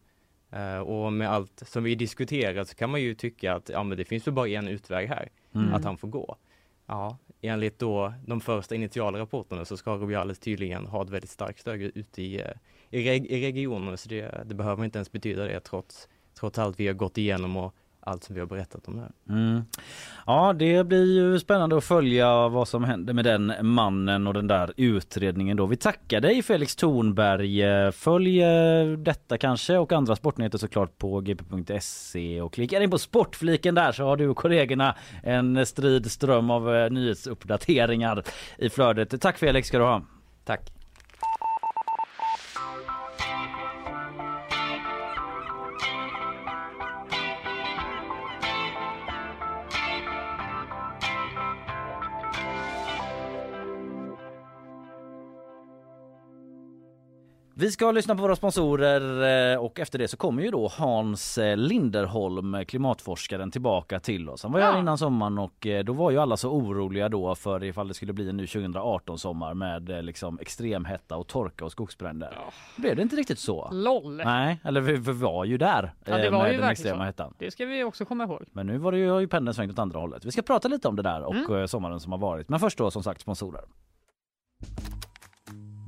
Och med allt som vi diskuterat så kan man ju tycka att ja, men det finns ju bara en utväg här, Mm. att han får gå. Ja, enligt då de första initiala rapporterna så ska Rubiales tydligen ha ett väldigt starkt stöd ute i, eh, i, reg- i regionen, så det, det behöver inte ens betyda det trots, trots allt vi har gått igenom och allt som vi har berättat om här. Mm. Ja det blir ju spännande att följa vad som händer med den mannen och den där utredningen då. Vi tackar dig Felix Thornberg. Eh, Följ eh, detta kanske och andra sportnyheter såklart på gp.se och klicka in på sportfliken där så har du och kollegorna en strid ström av eh, nyhetsuppdateringar i flödet. Tack Felix ska du ha. Tack. Vi ska lyssna på våra sponsorer eh, och efter det så kommer ju då Hans eh, Linderholm, klimatforskaren, tillbaka till oss. Han var ju här Ja. innan sommaren och eh, då var ju alla så oroliga då för ifall det skulle bli en ny 2018 sommar med eh, liksom extremhetta och torka och skogsbränder. Blev det inte riktigt så? LOL! Nej, eller vi, vi var ju där Ja, det eh, var med ju den extrema så. hettan. Det ska vi också komma ihåg. Men nu var det ju, har ju pendeln svängt åt andra hållet. Vi ska prata lite om det där och Mm. eh, sommaren som har varit. Men först då som sagt sponsorer.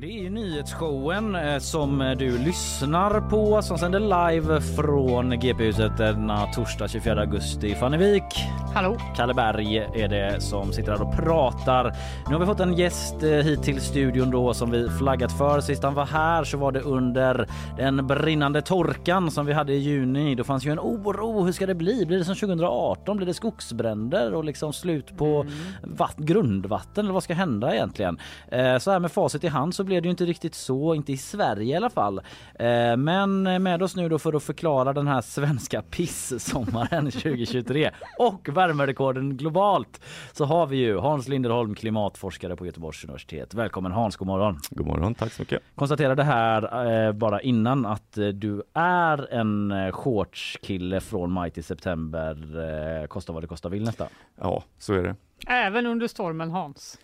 Det är ju nyhetsshowen eh, som eh, du lyssnar på som sänder live från GP-huset denna torsdag 24 augusti. Fanny Wik, Hallå? Kalle Berg är det som sitter här och pratar. Nu har vi fått en gäst eh, hit till studion då som vi flaggat för. Sist han var här så var det under den brinnande torkan som vi hade i juni. Då fanns ju en oro. Hur ska det bli? Blir det som 2018? Blir det skogsbränder och liksom slut på vatt, grundvatten? Eller vad ska hända egentligen? Eh, Så här med facit i hand så blev det ju inte riktigt så, inte i Sverige i alla fall. Eh, Men med oss nu då för att förklara den här svenska pissommaren 2023 och värmerekorden globalt så har vi ju Hans Linderholm, klimatforskare på Göteborgs universitet. Välkommen Hans, god morgon. God morgon, tack så mycket. Konstaterade här eh, bara innan att eh, du är en eh, shortskille från maj till september. Eh, kosta vad det kostar vill nästan. Ja, så är det. Även under stormen Hans.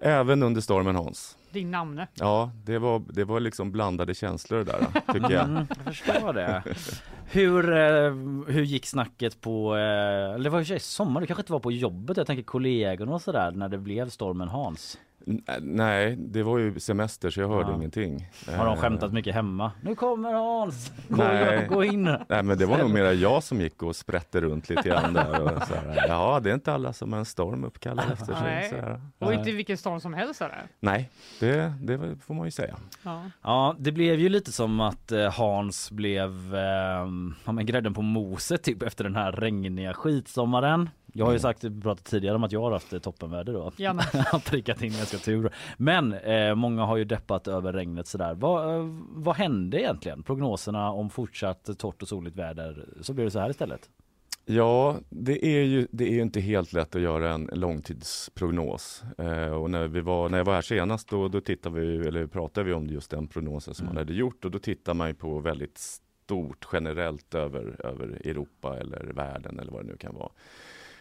Även under stormen Hans. Din namne. Ja, det var, det var liksom blandade känslor där tycker jag. Mm, jag förstår det. Hur, eh, hur gick snacket på, eh, eller det var ju sommar, det kanske inte var på jobbet, jag tänker kollegorna och sådär när det blev stormen Hans. N- Nej, det var ju semester så jag hörde Ja. ingenting. Har de Eh, skämtat mycket hemma? Nu kommer Hans! Gå, Nej. gå in! Nej men det var nog mera jag som gick och sprätte runt lite grann där och så här, Ja, det är inte alla som har en storm uppkallad efter sig. Nej. Så här. Och inte vilken storm som helst är det. Nej, det, det får man ju säga. Ja. Ja, det blev ju lite som att eh, Hans blev eh, ja, men grädden på moset typ efter den här regniga skitsommaren. Jag har ju sagt, pratat tidigare om att jag har haft eh, toppenväder då. Ja, men. Jag har prickat in ganska tur. Men eh, många har ju deppat över regnet sådär. Vad, eh, vad hände egentligen? Prognoserna om fortsatt torrt och soligt väder. Så blev det så här istället. Ja, det är ju det är ju inte helt lätt att göra en långtidsprognos. Eh, och när, vi var, när jag var här senast då, då tittade vi, eller pratade vi om just den prognosen som man hade gjort och då tittar man ju på väldigt stort generellt över, över Europa eller världen eller vad det nu kan vara.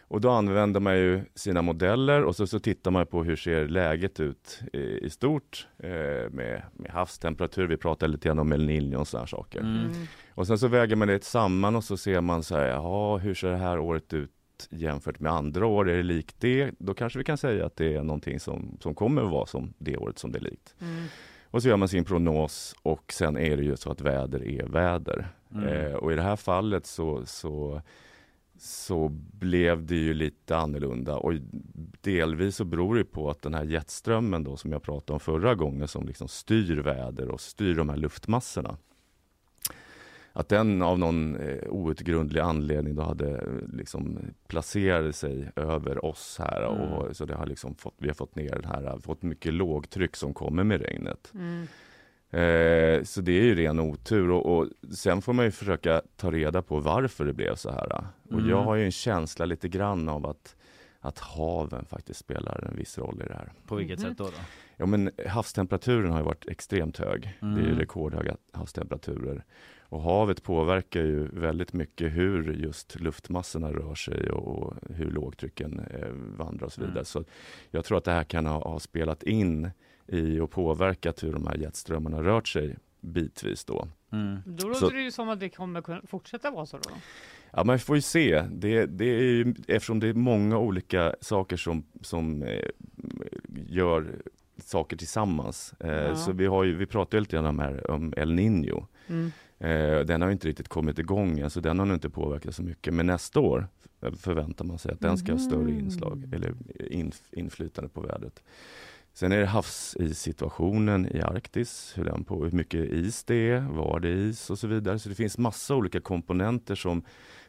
Och då använder man ju sina modeller och så, så tittar man på hur ser läget ut i, i stort eh, med, med havstemperatur. Vi pratade lite grann om El Niño och sådana saker. Mm. Och sen så väger man det samman och så ser man så här, jaha, hur ser det här året ut jämfört med andra år? Är det likt det? Då kanske vi kan säga att det är någonting som, som kommer att vara som det året som det är likt. Mm. Och så gör man sin prognos och sen är det ju så att väder är väder. Mm. Eh, och i det här fallet så, så, så blev det ju lite annorlunda och delvis så beror det på att den här jetströmmen då som jag pratade om förra gången som liksom styr väder och styr de här luftmassorna. Att den av någon eh, outgrundlig anledning då hade eh, liksom placerat sig över oss här och så det har liksom fått, vi har fått ner den här, fått mycket lågtryck som kommer med regnet. Mm. Eh, så det är ju ren otur och, och sen får man ju försöka ta reda på varför det blev så här. Och Mm. jag har ju en känsla lite grann av att, att haven faktiskt spelar en viss roll i det här. På vilket Mhm. sätt då? då? Ja men havstemperaturen har ju varit extremt hög. Det är ju Mm. rekordhöga havstemperaturer. Och havet påverkar ju väldigt mycket hur just luftmassorna rör sig och, och hur lågtrycken eh, vandrar och så vidare. Mm. Så jag tror att det här kan ha, ha spelat in i och påverkat hur de här jetströmmarna rört sig bitvis då. Mm. Då låter Så- det ju som att det kommer kunna fortsätta vara så då. Ja, man får ju se. Det, det är ju, eftersom det är många olika saker som, som eh, gör saker tillsammans. Eh, Ja. Så vi, har ju, vi pratade ju lite grann om, här, om El Niño. Mm. Eh, den har ju inte riktigt kommit igång än, så den har nog inte påverkat så mycket. Men nästa år förväntar man sig att den ska ha större Mhm. inslag eller in, inflytande på vädret. Sen är det havsissituationen i Arktis, hur, den på, hur mycket is det är, var det är is och så vidare. Så det finns massa olika komponenter som,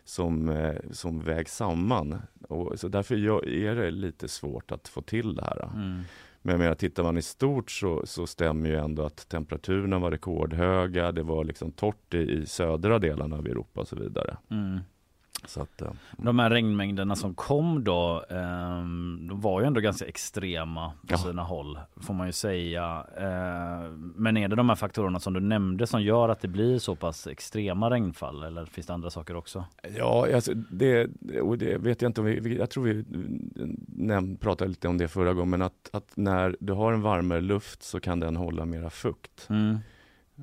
som, eh, som vägs samman. Och, så därför är det lite svårt att få till det här. Mm. Men jag menar, tittar man i stort så, så stämmer ju ändå att temperaturerna var rekordhöga. Det var liksom torrt i, i södra delarna av Europa och så vidare. Mm. Så att, eh, De här regnmängderna som kom då, ehm, de var ju ändå ganska extrema på Ja. sina håll, får man ju säga. Eh, men är det de här faktorerna som du nämnde som gör att det blir så pass extrema regnfall eller finns det andra saker också? Ja, alltså det, det vet jag inte om vi, jag tror vi näm, pratade lite om det förra gången, men att, att när du har en varmare luft så kan den hålla mera fukt. Mm.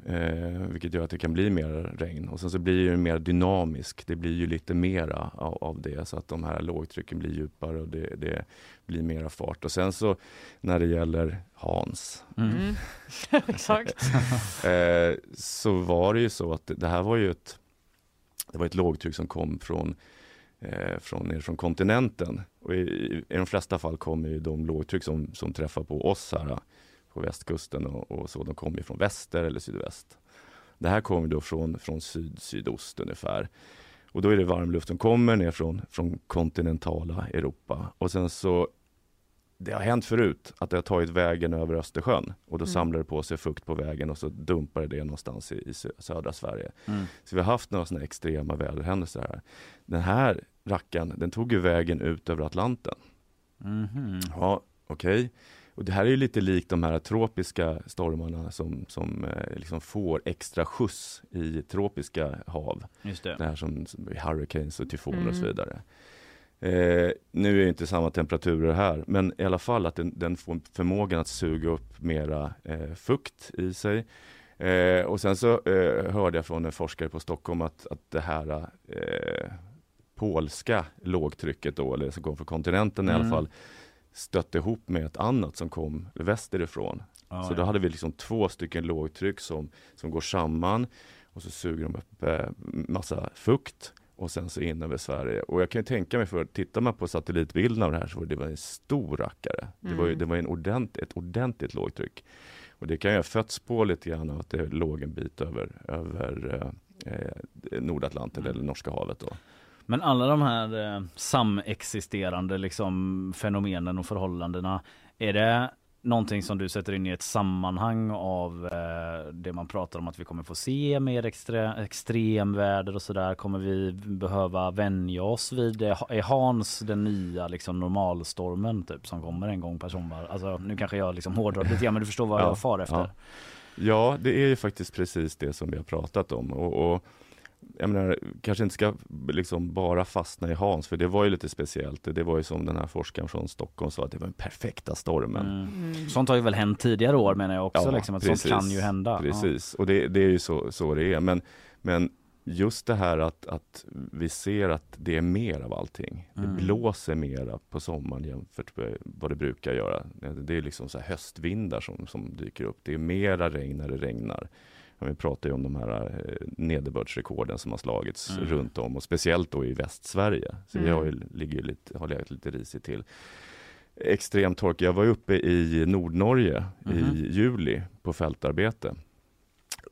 Eh, vilket gör att det kan bli mer regn och sen så blir det mer dynamisk. Det blir ju lite mera av, av det så att de här lågtrycken blir djupare och det, det blir mera fart. Och sen så när det gäller Hans Mm. Exakt. eh, så var det ju så att det, här var ju ett, det var ett lågtryck som kom från eh, från, ner från kontinenten. Och i, i, I de flesta fall kommer ju de lågtryck som, som träffar på oss här på västkusten och, och så, de kommer ju från väster eller sydväst. Det här kommer då från, från syd, sydost ungefär. Och då är det varmluft som kommer ner från, från kontinentala Europa. Och sen så, det har hänt förut att det har tagit vägen över Östersjön och då Mm. samlar det på sig fukt på vägen och så dumpar det någonstans i, i sö- södra Sverige. Mm. Så vi har haft några sådana extrema väderhändelser här. Den här rackaren, den tog ju vägen ut över Atlanten. Mhm. Ja, okej. Och det här är ju lite likt de här tropiska stormarna som, som eh, liksom får extra skjuts i tropiska hav. Just det. Det här som, som hurricanes och tyfoner och så Mm. vidare. Eh, nu är det inte samma temperaturer här, men i alla fall att den, den får förmågan att suga upp mera eh, fukt i sig. Eh, och sen så eh, hörde jag från en forskare på Stockholm att, att det här eh, polska lågtrycket då, eller som kom från kontinenten i alla Mm. fall, stötte ihop med ett annat som kom västerifrån. Ja, så då ja. hade vi liksom två stycken lågtryck som, som går samman och så suger de upp eh, massa fukt och sen så in över Sverige. Och jag kan ju tänka mig, för tittar man på satellitbilden av det här så var det var en stor rackare. Det var ju, Mm. det var en ordent, ett ordentligt lågtryck. Och det kan ju ha fötts på lite grann av att det låg en bit över, över eh, eh, Nordatlanten eller Norska havet. Då. Men alla de här eh, samexisterande liksom, fenomenen och förhållandena, är det någonting som du sätter in i ett sammanhang av eh, det man pratar om att vi kommer få se mer extre, extremväder och sådär? Kommer vi behöva vänja oss vid det? Är Hans den nya liksom, normalstormen typ som kommer en gång per sommar? Alltså nu kanske jag liksom hårdrar lite grann men du förstår vad jag far efter. Ja. ja, det är ju faktiskt precis det som vi har pratat om. Och, och jag menar, kanske inte ska liksom bara fastna i Hans, för det var ju lite speciellt. Det var ju som den här forskaren från Stockholm sa, att det var den perfekta stormen. Mm. Sånt har ju väl hänt tidigare år menar jag också, liksom, att sånt kan ju hända. Ja. Precis, och det, det är ju så, så det är. Men, men just det här att, att vi ser att det är mer av allting. Mm. Det blåser mera på sommaren jämfört med vad det brukar göra. Det är liksom så här höstvindar som, som dyker upp. Det är mera regn när det regnar. Vi pratar ju om de här eh, nederbördsrekorden som har slagits Mm. runt om och speciellt då i Västsverige. Så vi Mm. har ju, ligger ju lite, har legat lite risigt till. Extrem torka. Jag var uppe i Nordnorge Mhm. i juli på fältarbete.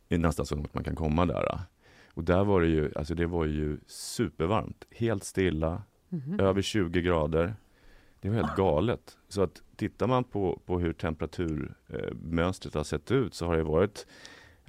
Det är nästan så långt man kan komma där. Och där var det ju, alltså det var ju supervarmt, helt stilla, Mhm. över 20 grader. Det var helt galet. Så att tittar man på, på hur temperaturmönstret har sett ut så har det varit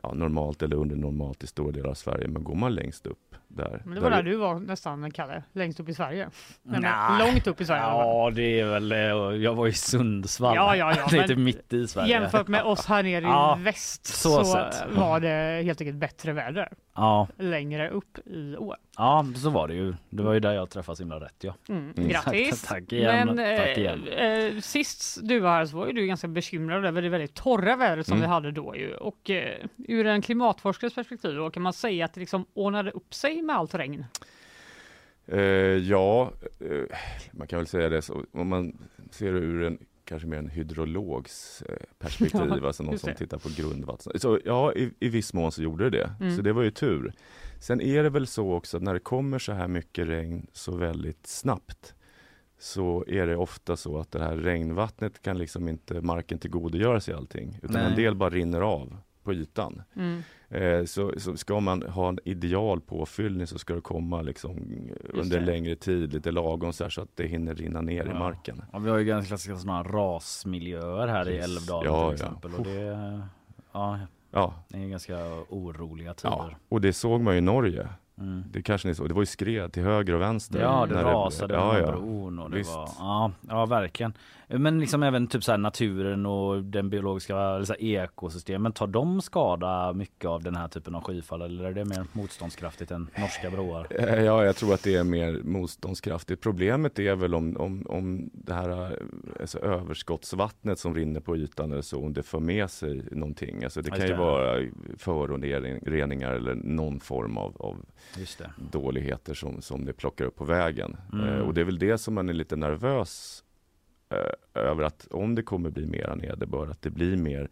ja, normalt eller under normalt i stora delar av Sverige. Men går man längst upp där. Men det var där där du var nästan, Kalle, längst upp i Sverige. Nej, men långt upp i Sverige. Ja det är väl, eh, jag var i Sundsvall. Ja, ja, ja, men inte mitt i Sverige. Jämfört med oss här nere i Ja, väst så så, var det helt enkelt bättre väder. Ja. Längre upp i år. Ja så var det ju. Det var ju där jag träffade himla rätt ja. Mm. Grattis! Tack, igen. Men tack eh, igen. eh, sist du var här så var ju du ganska bekymrad över det väldigt torra vädret som Mm. vi hade då ju. Och eh, ur en klimatforskares perspektiv då kan man säga att det liksom ordnade upp sig med allt regn. Eh, ja, eh, man kan väl säga det så. Om man ser det ur en kanske mer en hydrologs eh, perspektiv, Ja, alltså någon som tittar på grundvatten. Så ja, i, i viss mån så gjorde det det. Mm. Så det var ju tur. Sen är det väl så också att när det kommer så här mycket regn så väldigt snabbt så är det ofta så att det här regnvattnet kan liksom inte marken tillgodogöra sig allting. Utan Nej. en del bara rinner av på ytan. Mm. Eh, så, så ska man ha en ideal påfyllning så ska det komma liksom under det. längre tid, lite lagom så, här, så att det hinner rinna ner i Ja. marken. Ja, vi har ju ganska klassiska sådana rasmiljöer här i Precis. Älvdalen Ja, till ja. exempel. Och det, ja, Ja. det är ganska oroliga tider. Ja, och det såg man ju i Norge. Mm. Det kanske ni såg, det var ju skred till höger och vänster. Ja, det rasade ja, med ja. bron och det Visst. var, ja, ja verkligen. Men liksom även typ så naturen och den biologiska eller så här ekosystemen, tar de skada mycket av den här typen av skyfall eller är det mer motståndskraftigt än norska broar? Eh, Ja, jag tror att det är mer motståndskraftigt. Problemet är väl om, om, om det här alltså överskottsvattnet som rinner på ytan eller så, om det för med sig någonting. Alltså det kan ju vara föroreningar eller någon form av, av dåligheter som, som det plockar upp på vägen. Mm. Eh, och det är väl det som man är lite nervös över att om det kommer bli mera nederbörd, att det blir mer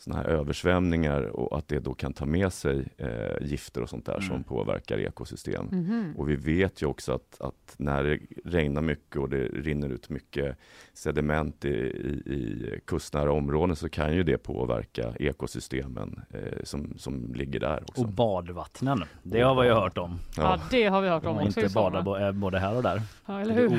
sådana här översvämningar och att det då kan ta med sig eh, gifter och sånt där Mm. som påverkar ekosystem. Mhm. Och vi vet ju också att, att när det regnar mycket och det rinner ut mycket sediment i, i, i kustnära områden så kan ju det påverka ekosystemen eh, som, som ligger där också. Och badvattnen, det har vi ju hört om. Ja, det har vi hört om också inte bada eh, både här och där. Ja, eller det är hur?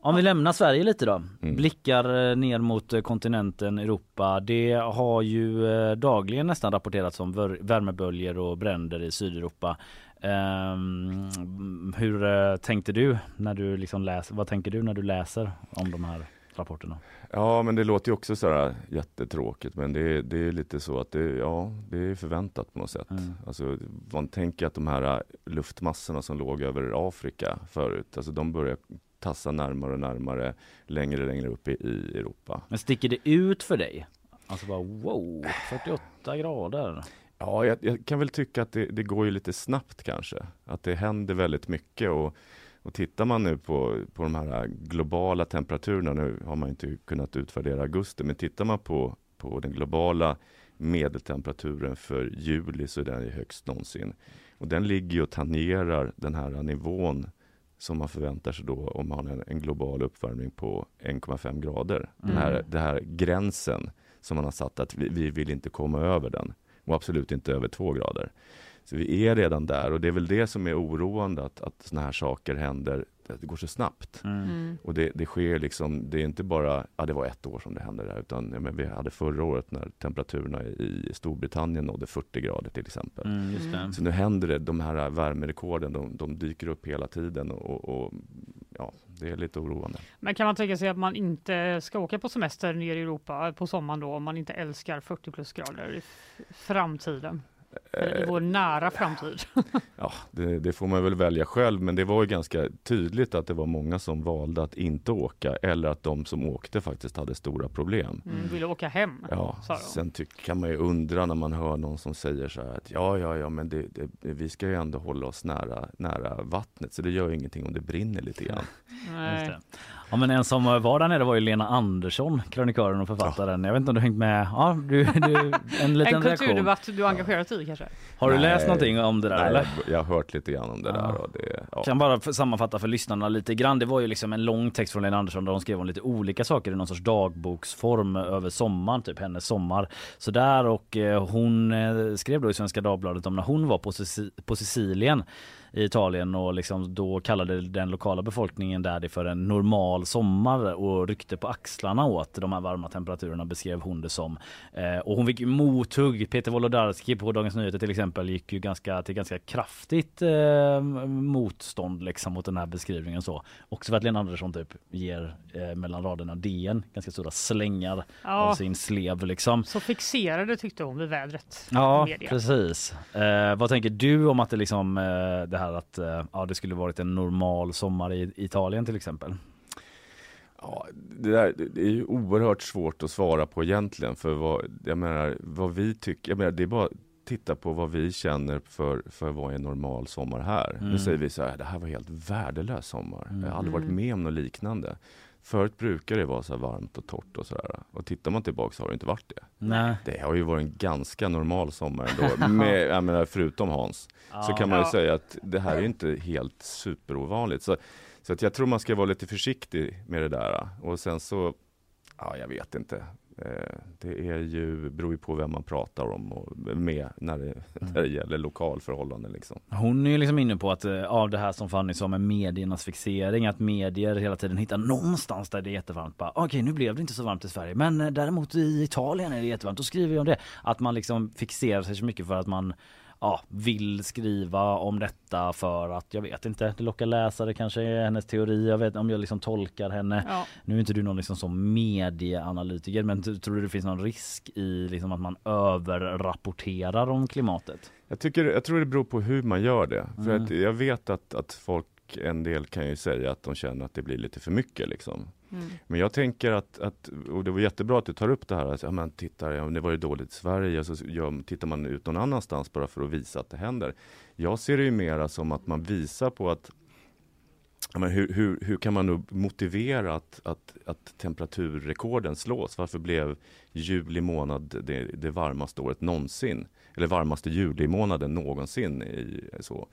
Om vi lämnar Sverige lite då. Mm. Blickar eh, ner mot eh, kontinenten Europa. Det har ju eh, dagligen nästan rapporterats om värmeböljor och bränder i Sydeuropa. Ehm, hur tänkte du när du liksom läser? Vad tänker du när du läser om de här rapporterna. Ja, men det låter ju också så här jättetråkigt, men det är, det är lite så att det, ja, det är förväntat på något sätt. Mm. Alltså, man tänker att de här luftmassorna som låg över Afrika förut, alltså de börjar tassa närmare och närmare, längre och längre upp i, i Europa. Men sticker det ut för dig? Alltså bara wow, 48 grader. Ja, jag, jag kan väl tycka att det, det går ju lite snabbt kanske. Att det händer väldigt mycket och, och tittar man nu på, på de här globala temperaturerna, nu har man inte kunnat utvärdera augusti, men tittar man på, på den globala medeltemperaturen för juli så är den högst någonsin. Och den ligger och tangerar den här nivån som man förväntar sig då om man har en, en global uppvärmning på 1,5 grader. Den, här, Mm. den här gränsen som man har satt att vi, vi vill inte komma över den och absolut inte över 2 grader. Så vi är redan där och det är väl det som är oroande att, att såna här saker händer, det går så snabbt. Mm. Och det, det sker liksom, det är inte bara, ja det var ett år som det hände där, utan ja, men vi hade förra året när temperaturerna i Storbritannien nådde 40 grader till exempel. Mm, just det. Så nu händer det, de här värmerekorden, de, de dyker upp hela tiden och, och ja, det är lite oroande. Men kan man tänka sig att man inte ska åka på semester ner i Europa på sommaren då om man inte älskar 40 plusgrader i f- framtiden? I vår nära framtid? Ja, det, det får man väl välja själv, men det var ju ganska tydligt att det var många som valde att inte åka eller att de som åkte faktiskt hade stora problem. Mm, ville åka hem, Ja, sa de. sen tyck, kan man ju undra när man hör någon som säger så här att ja, ja, ja, men det, det, vi ska ju ändå hålla oss nära, nära vattnet, så det gör ju ingenting om det brinner lite grann. Nej. Ja men en som var där nere var ju Lena Andersson, krönikören och författaren. Jag vet inte om du hängt med? Ja, du, du en liten en reaktion. kulturdebatt du har engagerat dig i kanske? Har du Nej, läst någonting om det där nej, eller? Jag, jag har hört lite grann om det där. Och det, ja. Kan bara för- sammanfatta för lyssnarna lite grann. Det var ju liksom en lång text från Lena Andersson där hon skrev om lite olika saker i någon sorts dagboksform över sommaren, typ hennes sommar. Så där och eh, hon eh, skrev då i Svenska Dagbladet om när hon var på, Sici- på Sicilien i Italien och liksom då kallade den lokala befolkningen där det för en normal sommar och ryckte på axlarna åt de här varma temperaturerna beskrev hon det som. Eh, och hon fick mothugg. Peter Wolodarski på Dagens Nyheter till exempel gick ju ganska till ganska kraftigt eh, motstånd liksom mot den här beskrivningen så. Också för att Lena Andersson typ ger eh, mellan raderna DN ganska stora slängar Ja. av sin slev liksom. Så fixerade tyckte hon vid vädret. Ja, precis. Eh, vad tänker du om att det liksom eh, det här att eh, ja, det skulle varit en normal sommar i Italien till exempel? Ja, det, där, det- är ju oerhört svårt att svara på egentligen. För vad, jag menar, vad vi tycker, jag menar, det är bara att titta på vad vi känner för, för vad är en normal sommar här. Mm. Nu säger vi så här, det här var helt värdelös sommar. Jag har aldrig varit Mm. med om något liknande. Förut brukar det vara så varmt och torrt och sådär. Och tittar man tillbaka så har det inte varit det. Nej. Det har ju varit en ganska normal sommar ändå. Med, jag menar, förutom Hans. Så Ja. kan man ju säga att det här är inte helt superovanligt. Så, så att jag tror man ska vara lite försiktig med det där. Och sen så, ja jag vet inte. Eh, det är ju, beror ju på vem man pratar om och med när det, när det gäller lokalförhållanden. Liksom. Hon är ju liksom inne på att eh, av det här som Fanny sa med mediernas fixering att medier hela tiden hittar någonstans där det är jättevarmt. Okej, Okej nu blev det inte så varmt i Sverige men eh, däremot i Italien är det jättevarmt. Då skriver jag om det. Att man liksom fixerar sig så mycket för att man ja, vill skriva om detta för att jag vet inte, det lockar läsare kanske är hennes teori. Jag vet om jag liksom tolkar henne. Ja. Nu är inte du någon liksom som medieanalytiker men tror du det finns någon risk i liksom att man överrapporterar om klimatet? Jag, tycker, jag tror det beror på hur man gör det. För Mm. att jag vet att, att folk, en del kan ju säga att de känner att det blir lite för mycket. Liksom. Mm. Men jag tänker att, att, och det var jättebra att du tar upp det här, att ja, men titta, ja, det var ju dåligt i Sverige, så gör, tittar man ut någon annanstans bara för att visa att det händer. Jag ser det ju mera som att man visar på att Ja, men hur, hur, hur kan man nu motivera att, att, att temperaturrekorden slås? Varför blev juli månad det, det varmaste året någonsin? Eller varmaste julimånaden någonsin? I, så.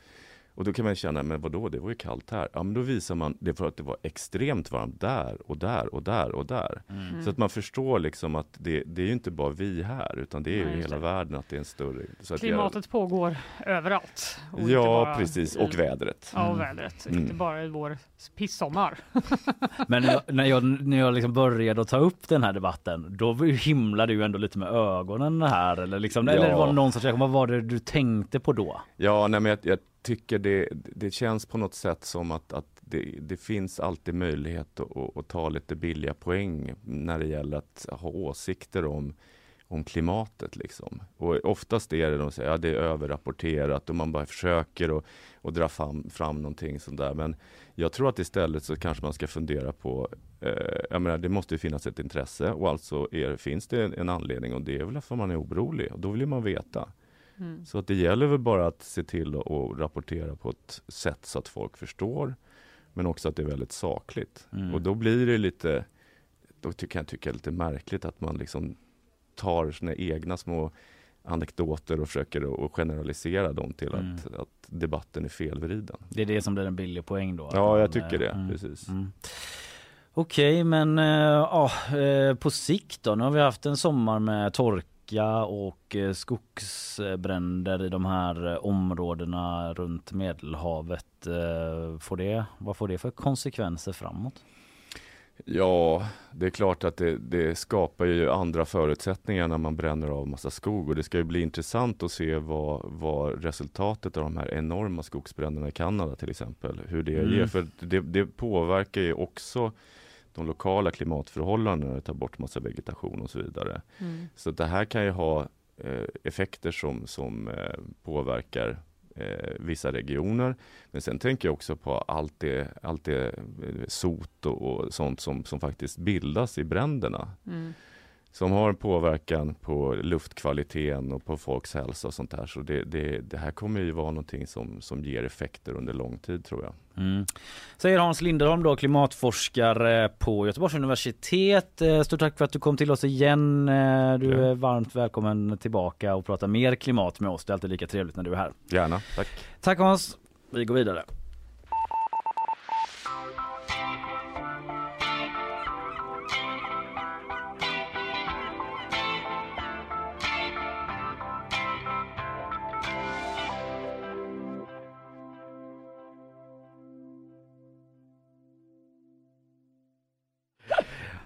Och då kan man känna, men vadå, det var ju kallt här. Ja, men då visar man det för att det var extremt varmt där och där och där och där. Mm. Så att man förstår liksom att det, det är ju inte bara vi här, utan det är ju Nej, just hela det. världen att det är en större... Så att jag- Klimatet pågår överallt. och inte Ja, bara precis. i- Och vädret. Ja, och vädret. Mm. Inte bara i vår pissommar. Men när jag, när jag, när jag liksom började att ta upp den här debatten då himlade du ändå lite med ögonen här eller liksom, eller Ja. var det någon reaktion? Vad var det du tänkte på då? Ja, nej, men jag, jag tycker det, det känns på något sätt som att, att det, det finns alltid möjlighet att, att, ta lite billiga poäng när det gäller att ha åsikter om om klimatet. Liksom. Och oftast är det de säger ja, det är överrapporterat och man bara försöker att, och dra fram, fram någonting sånt där. Men jag tror att istället så kanske man ska fundera på, eh, jag menar det måste finnas ett intresse och alltså är, finns det en, en anledning och det är väl för man är orolig och då vill man veta. Mm. Så att det gäller väl bara att se till att, rapportera på ett sätt så att folk förstår. Men också att det är väldigt sakligt. Mm. Och då blir det lite, då kan jag tycka lite märkligt att man liksom tar sina egna små anekdoter och försöker att generalisera dem till mm. att, att debatten är felvriden. Det är det som blir en billig poäng då? Ja, jag tycker det. Mm. Precis. Mm. Okej, okay, men äh, ja, äh, på sikt då? Nu har vi haft en sommar med torka och äh, skogsbränder i de här områdena runt Medelhavet. Får det, vad får det för konsekvenser framåt? Ja, det är klart att det, det, skapar ju andra förutsättningar när man bränner av massa skog och det ska ju bli intressant att se vad, vad resultatet av de här enorma skogsbränderna i Kanada till exempel, hur det mm. ger. För det, det, påverkar ju också de lokala klimatförhållandena, tar bort massa vegetation och så vidare. Mm. Så det här kan ju ha eh, effekter som, som eh, påverkar eh, vissa regioner. Men sen tänker jag också på allt det, allt det eh, sot och, och sånt som, som faktiskt bildas i bränderna. Mm. Som har påverkan på luftkvaliteten och på folks hälsa och sånt där. Så det, det, det här kommer ju vara någonting som, som ger effekter under lång tid tror jag. Mm. Säger Hans Linderholm då, klimatforskare på Göteborgs universitet. Eh, stort tack för att du kom till oss igen. Eh, du är varmt välkommen tillbaka och prata mer klimat med oss. Det är alltid lika trevligt när du är här. Gärna, tack. Tack Hans. Vi går vidare.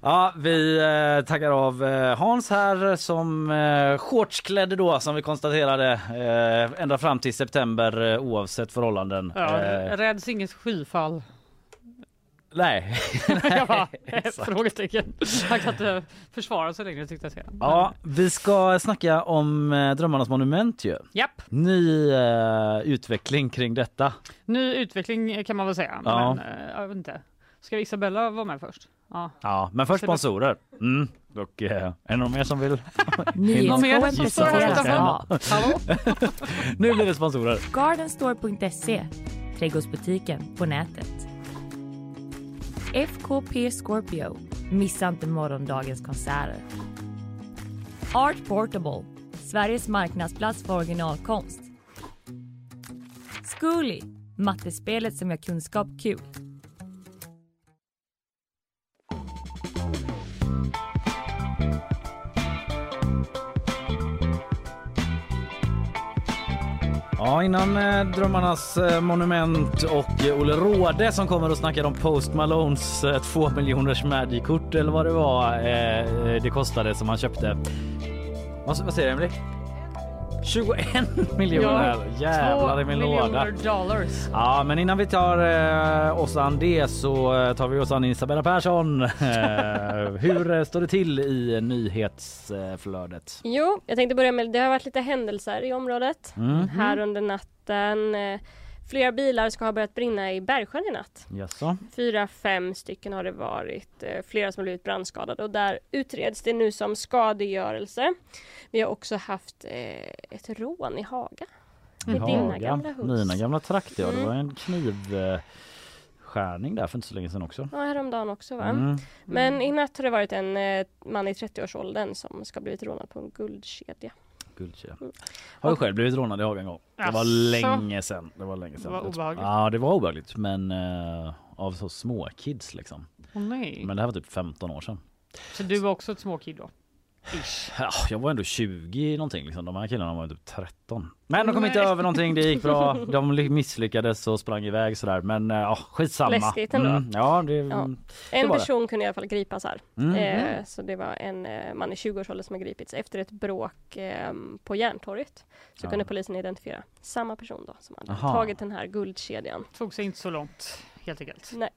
Ja, vi eh, taggar av eh, Hans här som eh, shortsklädd då som vi konstaterade eh, ända fram till september eh, oavsett förhållanden. Ja, eh, räds inget skyfall. Nej. jag bara, frågetecken. Han kan inte försvara sig längre tyckte jag. Ja, vi ska snacka om eh, Drömmarnas monument ju. Japp. Ny eh, utveckling kring detta. Ny utveckling kan man väl säga. Ja. Men eh, jag vet inte. Ska Isabella vara med först? Ja, ja men först sponsorer. Mm. Och eh, är det någon mer som vill? någon mer som står här utanför? Hallå? nu blir det sponsorer. Gardenstore.se Trädgårdsbutiken på nätet. FKP Scorpio. Missa inte morgondagens konserter. Art Portable. Sveriges marknadsplats för originalkonst. Zcooly. Mattespelet som gör kunskap kul. Ja, innan eh, Drömmarnas eh, monument och eh, Olle Råde som kommer och snackar om Post Malones eh, 2 miljoners Magic-kort eller vad det var eh, eh det kostade som han köpte. Vad, vad säger du Emelie? 21 miljoner! Ja, Jävlar i min låda. dollars. Ja, men innan vi tar eh, oss an det så eh, tar vi oss an Isabella Persson. Eh, hur står det till i nyhetsflödet? Jo, jag tänkte börja med det har varit lite händelser i området mm. här under natten. Flera bilar ska ha börjat brinna i Bergsjön i natt. Jaså? Fyra, fem stycken har det varit. Eh, flera som har blivit brandskadade och där utreds det nu som skadegörelse. Vi har också haft eh, ett rån i Haga. I dina Haga. gamla hus. Mina gamla trakter, ja. Det var en kniv eh, skärning där för inte så länge sedan också. Ja, häromdagen också va? Mm. Men i natt har det varit en eh, man i 30-årsåldern som ska blivit rånad på en guldkedja Mm. Har ju själv blivit rånad i Haga en gång. Det var länge sedan. Det var länge sedan. Det var obehagligt. Ja, det var obehagligt, men uh, av så små kids liksom. Oh, nej. Men det här var typ 15 år sedan. Så du var också ett småkid då? Ish. Ja, jag var ändå 20 någonting liksom. De här killarna var typ 13. Men de kom inte över någonting. Det gick bra. De misslyckades och sprang iväg sådär. Men eh, ja, skitsamma. Läskigt ändå. Mm, ja, det, ja. Det en person det. kunde i alla fall gripas här. Mm. Eh, så det var en eh, man i 20-årsåldern som har gripits efter ett bråk eh, på Järntorget. Så ja. kunde polisen identifiera samma person då som hade Aha. tagit den här guldkedjan. Tog sig inte så långt helt enkelt. Nej.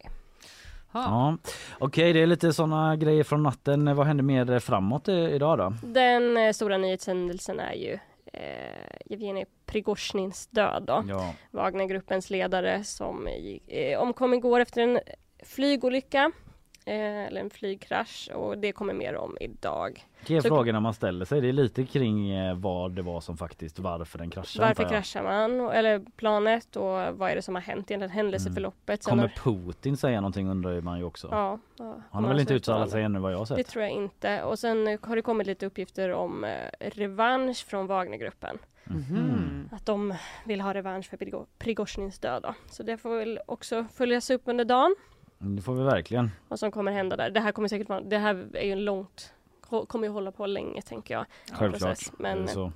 Ja. Okej, det är lite såna grejer från natten. Vad händer mer framåt idag då? Den eh, stora nyhetshändelsen är ju eh, Prigozjnins död då. Ja. Wagnergruppens ledare som eh, omkom igår efter en flygolycka. Eh, eller en flygkrasch och det kommer mer om idag. Ge Så- frågorna man ställer sig. Det är lite kring eh, vad det var som faktiskt, varför den kraschade. Varför kraschar man? Eller planet och vad är det som har hänt egentligen? Händelseförloppet. Sen Kommer Putin säga någonting undrar man ju också. Ja, ja, Han har väl inte uttalat sig ännu vad jag har sett? Det tror jag inte. Och sen har det kommit lite uppgifter om eh, revansch från Wagnergruppen. Mhm. Att de vill ha revansch för Prigo- Prigozjnins död. Då. Så det får väl också följas upp under dagen. Det får vi verkligen. Vad som kommer hända där. Det här kommer säkert vara, det här är ju en långt, ko- kommer ju hålla på länge tänker jag. Självklart. process. Det Men så.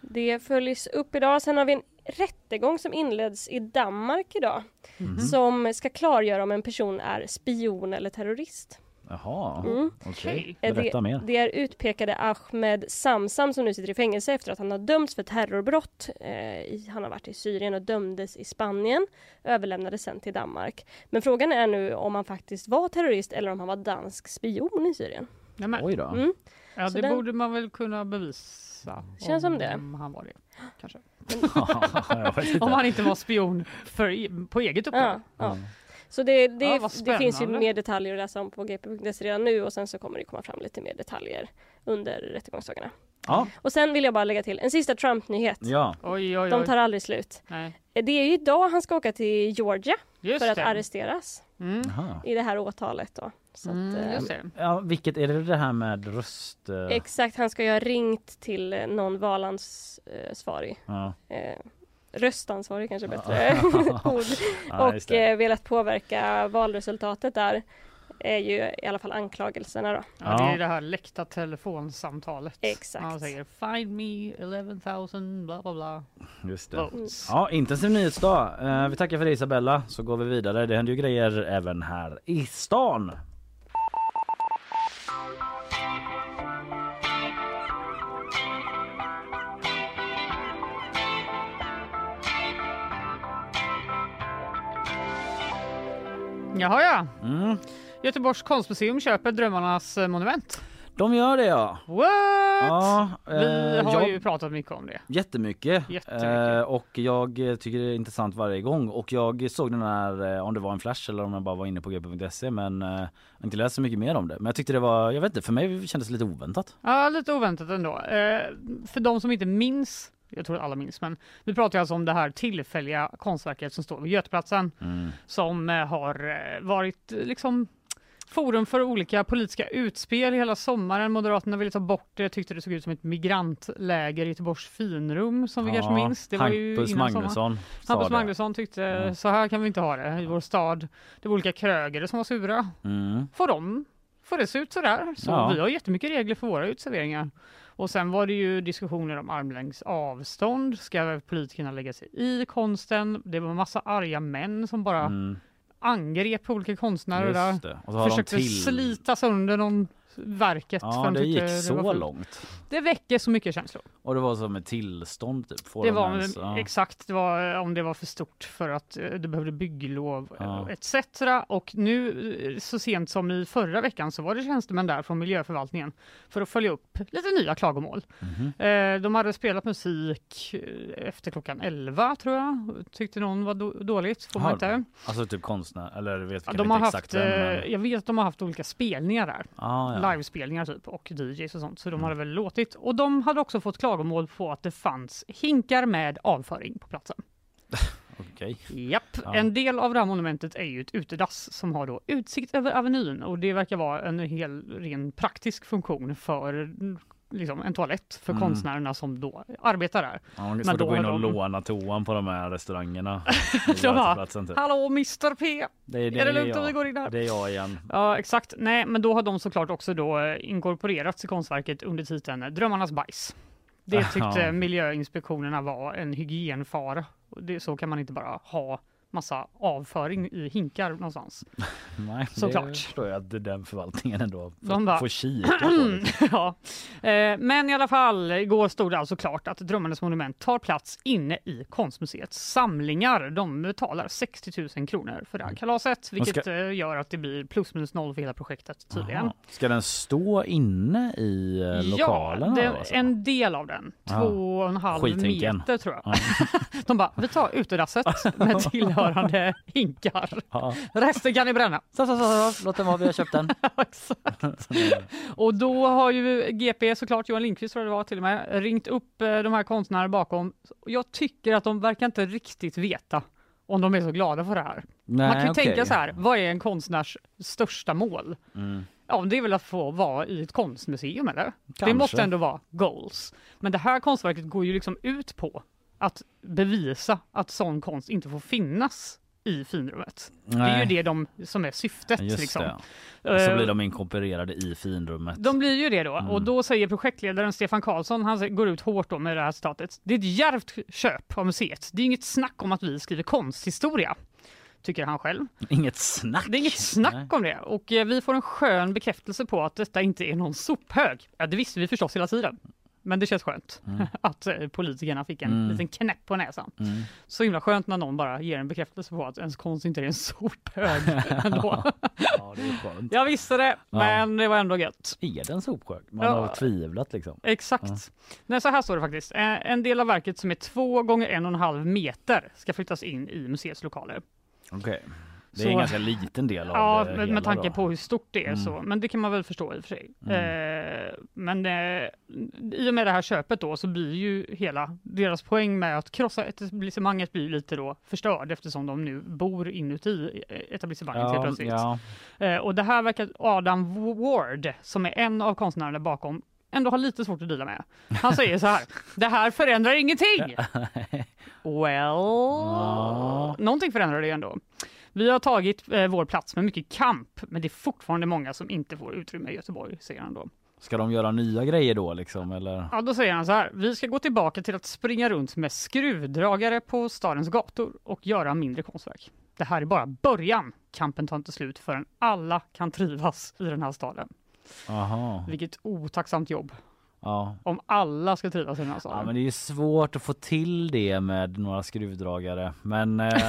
det följs upp idag. Sen har vi en rättegång som inleds i Danmark idag. Mhm. Som ska klargöra om en person är spion eller terrorist. Jaha, Mm. okej. Eh, Berätta det, mer. det är utpekade Ahmed Samsam som nu sitter i fängelse efter att han har dömts för terrorbrott. Eh, han har varit i Syrien och dömdes i Spanien. Överlämnades sen till Danmark. Men frågan är nu om han faktiskt var terrorist eller om han var dansk spion i Syrien. Nämen. Oj då. Mm. Ja, Så det den- borde man väl kunna bevisa. Känns som det. Om han var det, kanske. Om han inte var spion för, på eget uppdrag. Ja, ja. Så det, det, Ja, det finns ju mer detaljer att läsa om på gp.se redan nu och sen så kommer det komma fram lite mer detaljer under rättegångsdagarna. Ja. Och sen vill jag bara lägga till en sista Trump-nyhet. Ja. Oj, oj, De oj. tar aldrig slut. Nej. Det är ju idag han ska åka till Georgia Just för att det. arresteras Mm. I det här åtalet då. Så att, Mm, eh, just det. Ja, vilket är det det här med röst? eh, Exakt, han ska ju ha ringt till eh, någon valansvarig. Ja. Eh, röstansvarig kanske bättre ord. Och eh, velat påverka valresultatet där. Är ju i alla fall anklagelserna då. Ja, det är det här läckta telefonsamtalet. Exakt. Han säger find me 11 000 bla bla bla. Just det. Votes. Ja, intensiv nyhetsdag. Eh, vi tackar för det Isabella, så går vi vidare. Det händer ju grejer även här i stan. Jaha ja. Mm. Göteborgs konstmuseum köper Drömmarnas eh, monument. De gör det ja. What? Ja, Vi eh, har jag- ju pratat mycket om det. Jättemycket. Jättemycket. Eh, och jag eh, tycker det är intressant varje gång. Och jag såg den här, eh, om det var en flash eller om jag bara var inne på gp.se men eh, jag har inte läst så mycket mer om det. Men jag tyckte det var, jag vet inte, för mig kändes det lite oväntat. Ja, lite oväntat ändå. Eh, för de som inte minns, jag tror att alla minns, men vi pratar alltså om det här tillfälliga konstverket som står vid Götplatsen Mm. som eh, har eh, varit eh, liksom forum för olika politiska utspel hela sommaren. Moderaterna ville ta bort det, tyckte det såg ut som ett migrantläger i Göteborgs finrum som vi Ja, kanske minns. Det var ju Hampus Magnusson Hampus. Magnusson tyckte så här kan vi inte ha det i vår stad. Det var olika krögare som var sura. Mm. Får de får det se ut sådär? Så Ja. vi har jättemycket regler för våra utserveringar. Och sen var det ju diskussioner om armlängds avstånd. Ska politikerna lägga sig i konsten? Det var massa arga män som bara Mm. angrep olika konstnärer där. Och så Försökte till- slita sönder någon verket. Ja, det tyckte gick var så fult. långt. Det väcker så mycket känslor. Och det var som ett tillstånd typ. Det de var ens- ja. exakt det var, om det var för stort för att eh, det behövde bygglov Ja. eh, etc. Och nu eh, så sent som i förra veckan så var det tjänstemän där från miljöförvaltningen för att följa upp lite nya klagomål. Mhm. Eh, De hade spelat musik eh, efter klockan 11 tror jag. Tyckte någon var då- dåligt, får man inte. Alltså typ konstnär, eller vet Ja, de har haft, exakt vem, men... eh, jag vet att de har haft olika spelningar där. Ah, ja. Livespelningar typ och DJs och sånt. Så de Mm. hade väl låtit. Och de hade också fått klagomål på att det fanns hinkar med avföring på platsen. Okej. Japp, Ja. en del av det här monumentet är ju ett utedass som har då utsikt över Avenyn och det verkar vara en hel ren praktisk funktion för liksom en toalett för Mm. konstnärerna som då arbetar där. Ja, är Men då gå in och de- låna toan på de här restaurangerna. De bara, typ. Hallå Mr P! Det är, det är det lugnt om vi går in där? Det är jag igen. Ja exakt, nej men då har de såklart också då eh, inkorporerats i konstverket under titeln Drömmarnas bajs. Det tyckte miljöinspektionerna var en hygienfara. Det, så kan man inte bara ha massa avföring i hinkar någonstans. Nej, Såklart. Det förstår jag att den förvaltningen ändå De får, bara- får kika på. Liksom. ja. eh, men i alla fall, igår stod det alltså klart att Drömmarnas monument tar plats inne i Konstmuseets samlingar. De betalar 60 000 kronor för det här kalaset, vilket ska- eh, gör att det blir plus minus noll för hela projektet tydligen. Jaha. Ska den stå inne i eh, lokalerna? Ja, det, alltså? en del av den. Två och en halv meter tror jag. Ja. De bara, vi tar utedasset med tillhörande hinkar. Ja. Resten kan ni bränna. Så, så, så, så. Låt den vara, vi har köpt den. Och då har ju GP såklart, Johan Lindqvist tror jag det var till och med, ringt upp eh, de här konstnärerna bakom. Jag tycker att de verkar inte riktigt veta om de är så glada för det här. Nej, Man kan ju okej. tänka så här, vad är en konstnärs största mål? Mm. Ja, det är väl att få vara i ett konstmuseum eller? Det Kanske. måste ändå vara goals. Men det här konstverket går ju liksom ut på att bevisa att sån konst inte får finnas i finrummet. Det är ju Nej. det de, som är syftet. Just liksom. Och så Eh, blir de inkorporerade i finrummet. de blir ju det då. Mm. Och då säger projektledaren Stefan Karlsson, han går ut hårt då med det här citatet. Det är ett djärvt köp av museet. Det är inget snack om att vi skriver konsthistoria. Tycker han själv. Inget snack. Det är inget snack om det. Och eh, vi får en skön bekräftelse på att detta inte är någon sophög. Ja, det visste vi förstås hela tiden. Men det känns skönt Mm. att eh, politikerna fick en Mm. liten knäpp på näsan. Mm. Så himla skönt när någon bara ger en bekräftelse på att ens konst inte är en sophög ändå. Ja, det är skönt. Jag visste det, Ja. men det var ändå gött. Är det en sopsjö? Man Ja. har tvivlat liksom. Exakt. Ja. Nej, så här står det faktiskt. Eh, En del av verket som är två gånger en och en halv meter ska flyttas in i museets lokaler. Okej. Det är Så- en ganska liten del av Ja, det med, hela med tanke då. på hur stort det är Mm. så. Men det kan man väl förstå i och för sig. Mm. Eh, men eh, i och med det här köpet då så blir ju hela deras poäng med att krossa etablissemanget blir lite då förstörd eftersom de nu bor inuti etablissemanget helt Ja, plötsligt. ja. Eh, och det här verkar Adam Ward, som är en av konstnärerna bakom, ändå har lite svårt att dela med. Han säger så här, det här förändrar ingenting. Well, någonting förändrar det ju ändå. Vi har tagit eh, vår plats med mycket kamp, men det är fortfarande många som inte får utrymme i Göteborg, säger han då. Ska de göra nya grejer då liksom eller? Ja, då säger han så här. Vi ska gå tillbaka till att springa runt med skruvdragare på stadens gator och göra mindre konstverk. Det här är bara början. Kampen tar inte slut förrän alla kan trivas i den här staden. Aha. Vilket otacksamt jobb. Ja. Om alla ska trivas i den här Ja staden. men det är ju svårt att få till det med några skruvdragare men eh,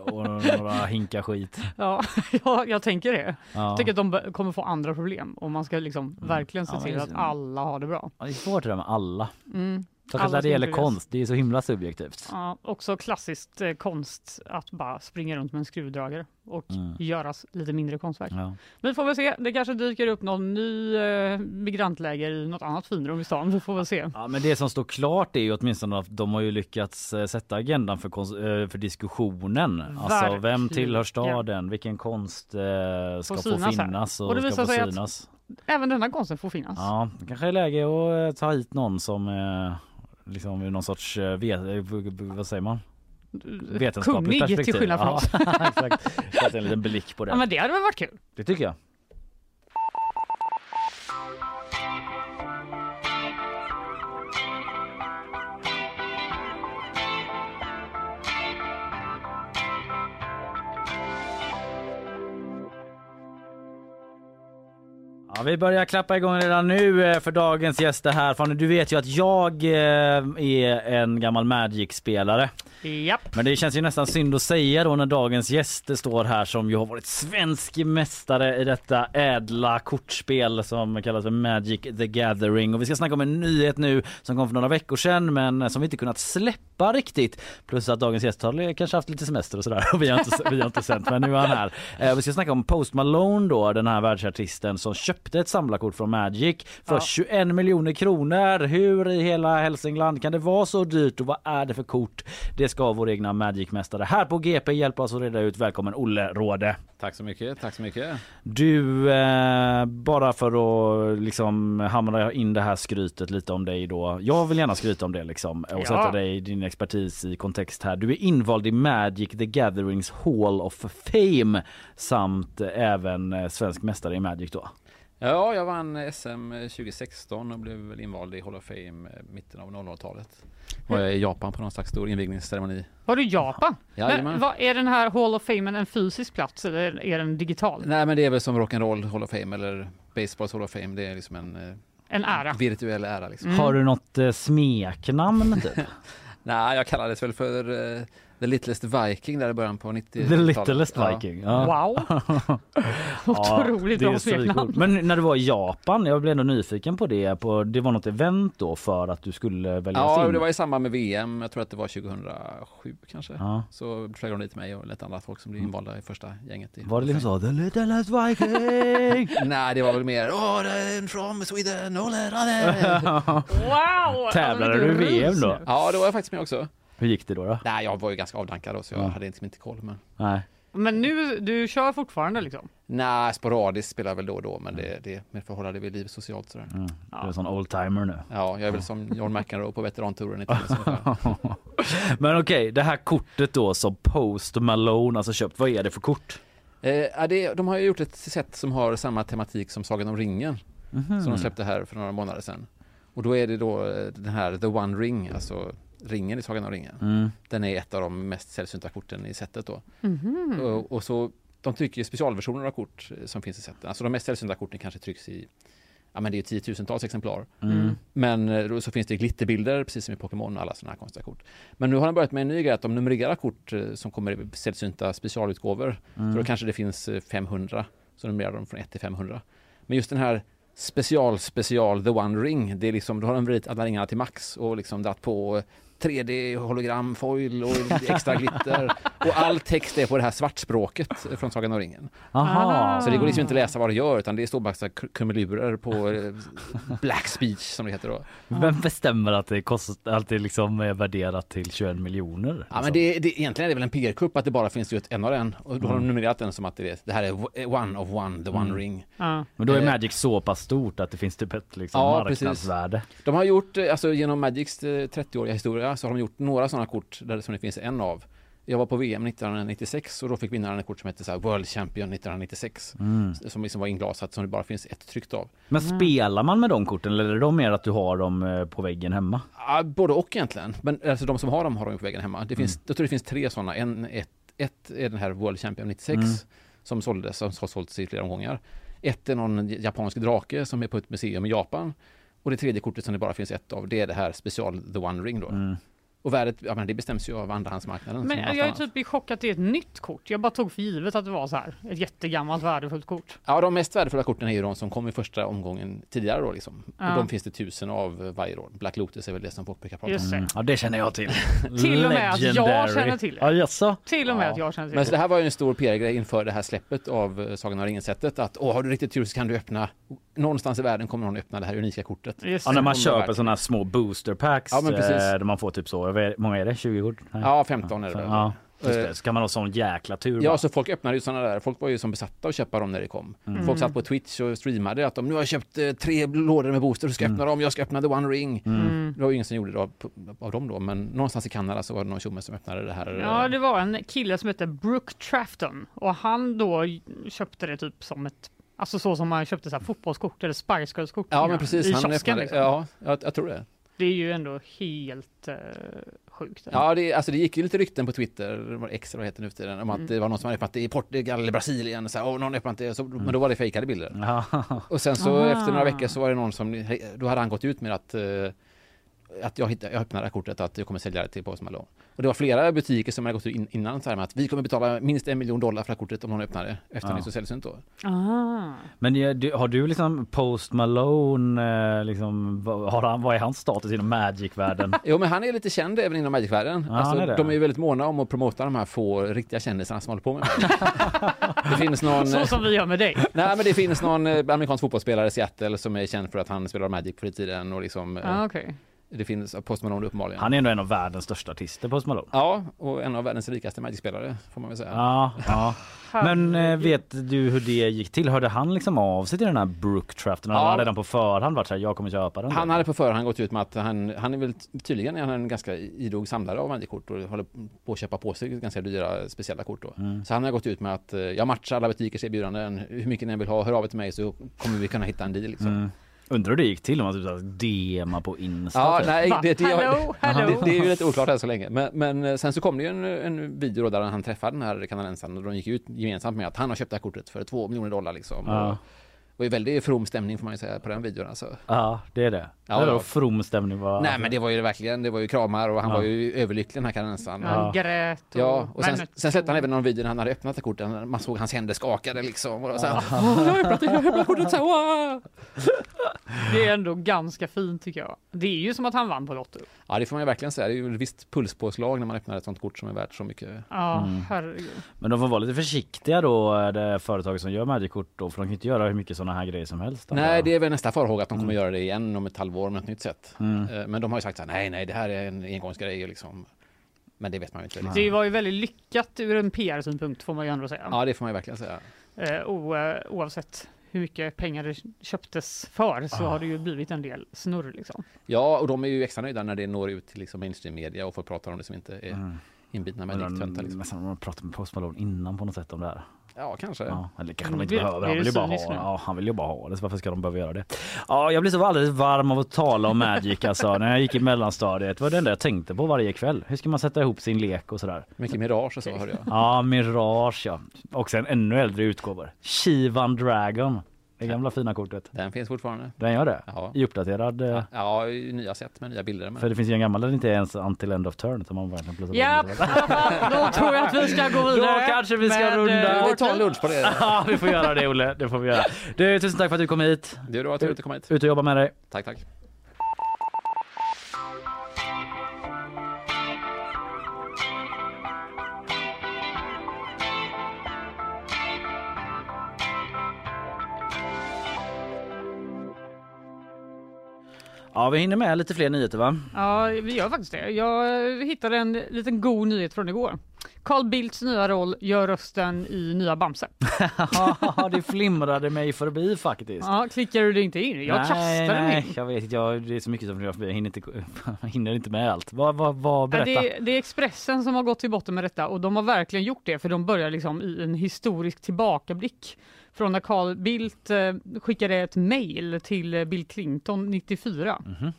och några hinkar skit. Ja, ja, jag tänker det. Ja. Jag tänker att de kommer få andra problem om man ska liksom verkligen se Ja, till att alla har det bra. Ja, det är svårt det där med alla. Mm. Särskilt när det gäller konst, det är så himla subjektivt. Ja, också klassiskt eh, konst att bara springa runt med en skruvdragare och Mm. göras lite mindre konstverk. Ja. Vi får väl se, det kanske dyker upp någon ny eh, migrantläger i något annat finrum i stan. Vi får väl se. Ja, men det som står klart är ju åtminstone att de har ju lyckats eh, sätta agendan för, kons- eh, för diskussionen. Alltså vem Verkligen. tillhör staden? Vilken konst eh, ska få finnas och, Och det ska få synas? Även denna konsten får finnas. Ja, det kanske är läge att eh, ta hit någon som eh, liksom ur någon sorts, eh, vet, eh, vad säger man? Vetenskapligt Kunnig, till perspektiv. skillnad från ja, oss. exakt. Sätta en liten blick på det. Ja, men det hade väl varit kul? Det tycker jag. Vi börjar klappa igång redan nu eh, för dagens gäster här. Fanny, du vet ju att jag eh, är en gammal Magic-spelare. Japp. Men det känns ju nästan synd att säga då när dagens gäster står här som ju har varit svensk mästare i detta ädla kortspel som kallas för Magic the Gathering. Och vi ska snacka om en nyhet nu som kom för några veckor sedan men som vi inte kunnat släppa riktigt. Plus att dagens gäst har kanske haft lite semester och sådär och vi har inte, vi har inte sänt men nu är han här. Eh, vi ska snacka om Post Malone då, den här världsartisten som köpte ett samlarkort från Magic för Ja. 21 miljoner kronor. Hur i hela Hälsingland kan det vara så dyrt och vad är det för kort? Det ska vår egna Magic-mästare här på GP hjälpa oss att reda ut. Välkommen Olle Råde. Tack så mycket, tack så mycket. Du, eh, bara för att liksom hamra in det här skrytet lite om dig då. Jag vill gärna skryta om det liksom och Ja. sätta dig, din expertis i kontext här. Du är invald i Magic the Gatherings Hall of Fame samt även eh, svensk mästare i Magic då. Ja, jag vann SM 2016 och blev väl invald i Hall of Fame eh, mitten av 00-talet. Var jag i Japan på någon slags stor invigningsceremoni. Var du i Japan? Jajamän. Men, vad, är den här Hall of Fame en fysisk plats eller är den digital? Nej, men det är väl som Rock'n'Roll Hall of Fame eller Baseballs Hall of Fame. Det är liksom en, eh, En ära. virtuell ära. Liksom. Har du något eh, smeknamn typ? Nej, jag kallades väl för uh, The Littlest Viking där i början på 90-talet. The Littlest Viking. Ja. Wow! Otroligt är bra smeknamn. Men när du var i Japan, jag blev ändå nyfiken på det. På, det var något event då för att du skulle väljas Ja, in? det var i samband med VM. Jag tror att det var 2007 kanske. Ja. Så flög de dit mig och lite andra folk som blev invalda i första gänget. I Var det liksom så? The Littlest Viking? Nej, det var väl mer oh, from Sweden, oh, oh, Wow! Tävlade du i VM då? Ja, då var jag faktiskt med också. Hur gick det då? då? Nej, jag var ju ganska avdankad då, så jag Ja. hade liksom inte koll. Men... Nej. Men nu, du kör fortfarande liksom? Nej, sporadiskt spelar jag väl då och då, men det, det med förhållande vid liv socialt sådär. Mm. Du är en sån oldtimer nu. Ja, jag är väl som John McEnroe på veterantouren i tennis. Men okej, det här kortet då som Post Malone alltså köpt, vad är det för kort? Eh, det, de har ju gjort ett set som har samma tematik som Sagan om ringen. Mhm. Som de släppte här för några månader sedan. Och då är det då eh, den här The One Ring, alltså ringen i Sagan om ringen. Mm. Den är ett av de mest sällsynta korten i setet då. Mhm. Och, och så de trycker specialversioner av kort eh, som finns i setet. Alltså de mest sällsynta korten kanske trycks i Ja men det är ju tiotusentals exemplar. Mm. Men eh, då så finns det glitterbilder precis som i Pokémon och alla sådana här konstiga kort. Men nu har de börjat med en ny grej att de numrerar kort eh, som kommer i sällsynta specialutgåvor. Mm. Så då kanske det finns eh, 500 så numrerar de från 1 till 500. Men just den här special special the one ring, det är liksom, då har de vridit alla ringarna till max och liksom dratt på eh, 3D hologram foil och extra glitter och all text är på det här svartspråket från Sagan om ringen. Aha. Så det går liksom inte att läsa vad det gör utan det står bara krumelurer på eh, black speech som det heter då. Vem bestämmer att det, kostar, att det liksom är värderat till 21 miljoner? Ja men det, det, egentligen är det väl en PR-kupp att det bara finns just en av den och då har de Mm. numrerat den som att det, är, det här är one of one, the one Mm. ring. Ja. Men då är Eh, Magic så pass stort att det finns typ ett liksom Ja, precis. marknadsvärde. De har gjort, eh, alltså genom Magics eh, 30-åriga historia så har de gjort några sådana kort där som det finns en av. Jag var på VM 1996 och då fick vinnaren ett kort som hette så World Champion 1996. Mm. Som liksom var inglasat som det bara finns ett tryckt av. Men spelar man med de korten eller är det mer att du har dem eh, på väggen hemma? Ja, både och egentligen. Men alltså de som har dem har de på väggen hemma. Det finns, Mm. Jag tror det finns tre sådana. En, ett, ett är den här World Champion 96 Mm. som såldes, som har sålts i flera omgångar. Ett är någon japansk drake som är på ett museum i Japan. Och det tredje kortet som det bara finns ett av, det är det här special The One Ring då. Mm. Och värdet, ja men det bestäms ju av andrahandsmarknaden. Men jag är annat. typ i chock att det är ett nytt kort. Jag bara tog för givet att det var så här ett jättegammalt värdefullt kort. Ja, de mest värdefulla korten är ju de som kom i första omgången tidigare då liksom. Ja. Och de finns det tusen av varje år. Black Lotus är väl det som folk brukar prata om. Mm. Ja det känner jag till. Till och med att jag känner till det. Ja jaså? Till och med att jag känner till Men så det. det här var ju en stor PR-grej inför det här släppet av eh, Sagan om ringen-sättet att åh, har du riktigt tur så kan du öppna någonstans i världen kommer någon öppna det här unika kortet. Just Ja när man köper sådana små booster packs Ja, men precis. eh, där man får typ så, hur många är det? 20 kort? Nej. Ja, 15 är det. Ja, just Eh, det. Så kan man ha sån jäkla tur Ja, bara. så folk öppnade ju sådana där. Folk var ju som besatta att köpa dem när det kom. Mm. Folk satt på Twitch och streamade att de nu har jag köpt eh, tre lådor med booster och ska öppna dem. Jag ska öppna the one ring. Mm. Det var ju ingen som gjorde det av, av dem då, men någonstans i Kanada så var det någon tjomme som öppnade det här. Ja, det var en kille som hette Brooke Trafton och han då köpte det typ som ett Alltså så som man köpte så här fotbollskort eller Spice Girls-kort Ja, men precis. i Han kiosken. Liksom. ja, jag, jag tror det. Det är ju ändå helt eh, sjukt. Ja, det, alltså det gick ju lite rykten på Twitter, det var X eller vad det heter nu för tiden, om att Mm. det var någon som hade öppnat det i Portugal eller Brasilien. Så här, Åh, någon öppnat det, så, men då var det fejkade bilder. Och sen så Ah. efter några veckor så var det någon som, då hade han gått ut med att, eh, att jag, hittade, jag öppnade det här kortet, att jag kommer sälja det till Post Malone. Och det var flera butiker som hade gått ut in, innan så här med att vi kommer betala minst en miljon dollar för det här kortet om någon öppnar det, eftersom Ja. det är så sällsynt då. Ah. Men har du liksom Post Malone, eh, liksom, vad, har han, vad är hans status inom Magic-världen? Jo men han är lite känd även inom Magic-världen. Ja, alltså, är det. de är ju väldigt måna om att promota de här få riktiga kändisarna som håller på med det finns någon... Så som vi gör med dig. Nej men det finns någon eh, amerikansk fotbollsspelare i Seattle som är känd för att han spelar Magic på fritiden och liksom eh, Ah, okej. Det finns Post Malone uppenbarligen. Han är ändå en av världens största artister Post Malone. Ja, och en av världens rikaste Magic-spelare får man väl säga. Ja, ja. Men eh, vet du hur det gick till? Hörde han liksom av sig till den här Brook-draften? Eller Ja. hade han redan på förhand varit såhär, jag kommer köpa den? Han hade på förhand gått ut med att han, han är väl tydligen är han en ganska idog samlare av Magic-kort och håller på att köpa på sig ganska dyra speciella kort då. Mm. Så han har gått ut med att eh, jag matchar alla butikers erbjudanden, hur mycket ni vill ha, hör av er till mig så kommer vi kunna hitta en deal liksom. Mm. Undrar hur det gick till om man typ så DMa på Insta? Ja, typ. nej, det, det, hallå. det, det är ju lite oklart än så länge. Men, men eh, sen så kom det ju en, en video då där han träffade den här kanadensaren och de gick ut gemensamt med att han har köpt det här kortet för två miljoner dollar liksom. Ja. Och, och är väldigt from stämning får man ju säga på den videon alltså. Ja, det är det. Ja, det ja. då from stämning bara. Nej men det var ju verkligen, det var ju kramar och han Ja. var ju överlycklig den här kanadensaren. Han grät och... Ja, och sen, Men- sen släppte han även någon video när han hade öppnat det kortet, man såg hans händer skakade liksom. Och så här, "Åh, jag har öppnat det, jag har öppnat kortet så här, wow." Det är ändå ganska fint tycker jag. Det är ju som att han vann på Lotto. Ja det får man ju verkligen säga, det är ju ett visst pulspåslag när man öppnar ett sånt kort som är värt så mycket. Ja, Mm. herregud. Men de får vara lite försiktiga då, det företag som gör Magic-kort då, för de kan inte göra hur mycket sådana här grejer som helst. då. Nej, det är väl nästa farhåga att de kommer Mm. göra det igen om ett halvår med ett nytt sätt. Mm. Eh, Men de har ju sagt så här, nej, nej, det här är en engångsgrej liksom. Men det vet man ju inte. Liksom. Det var ju väldigt lyckat ur en PR-synpunkt får man ju ändå säga. Ja, det får man ju verkligen säga. Eh, o, eh, oavsett hur mycket pengar det köptes för så Ah. har det ju blivit en del snurr liksom. Ja, och de är ju extra nöjda när det når ut till liksom mainstream media och folk pratar om det som inte är Mm. inbitna med diktöntar. Liksom. Nästan de pratar med Post Malone innan på något sätt om det här. Ja, kanske. Ja, eller kanske Mm, de inte det- behöver. Han det vill, ju bara ha, ja, han vill ju bara ha det, så varför ska de behöva göra det? Ja, jag blir så alldeles varm av att tala om Magic alltså. När jag gick i mellanstadiet var det enda jag tänkte på varje kväll. Hur ska man sätta ihop sin lek och sådär? Mycket Mirage och så hörde jag. Ja, Mirage ja. Och sen ännu äldre utgåvor. Shivan Dragon. Det gamla fina kortet. Den finns fortfarande. Den gör det? Ja. I uppdaterad? eh, Ja, i nya sätt med nya bilder. Men... För det finns ju en gammal där det inte är ens until end of turn som man verkligen plötsligt Ja, i alla fall, då tror jag att vi ska gå vidare. Då kanske vi ska med, runda. eh, Vi tar en lunch på det. Ja, vi får göra det Olle. Det får vi göra. Du, tusen tack för att du kom hit. Det var trevligt att komma hit. Ut och jobba med dig. Tack, tack. Ja, vi hinner med lite fler nyheter va? Ja, vi gör faktiskt det. Jag hittade en liten god nyhet från igår. Carl Bildts nya roll gör rösten i nya Bamse. Ja, det flimrade mig förbi faktiskt. Ja, klickar du det inte in? Jag nej, kastade nej, in. jag vet inte. Jag, det är så mycket som jag hinner inte, hinner inte med allt. Vad, vad, vad, berätta. Ja, det, är, det är Expressen som har gått till botten med detta och de har verkligen gjort det för de börjar liksom i en historisk tillbakablick från när Carl Bildt eh, skickade ett mejl till eh, Bill Clinton 94. Mhm.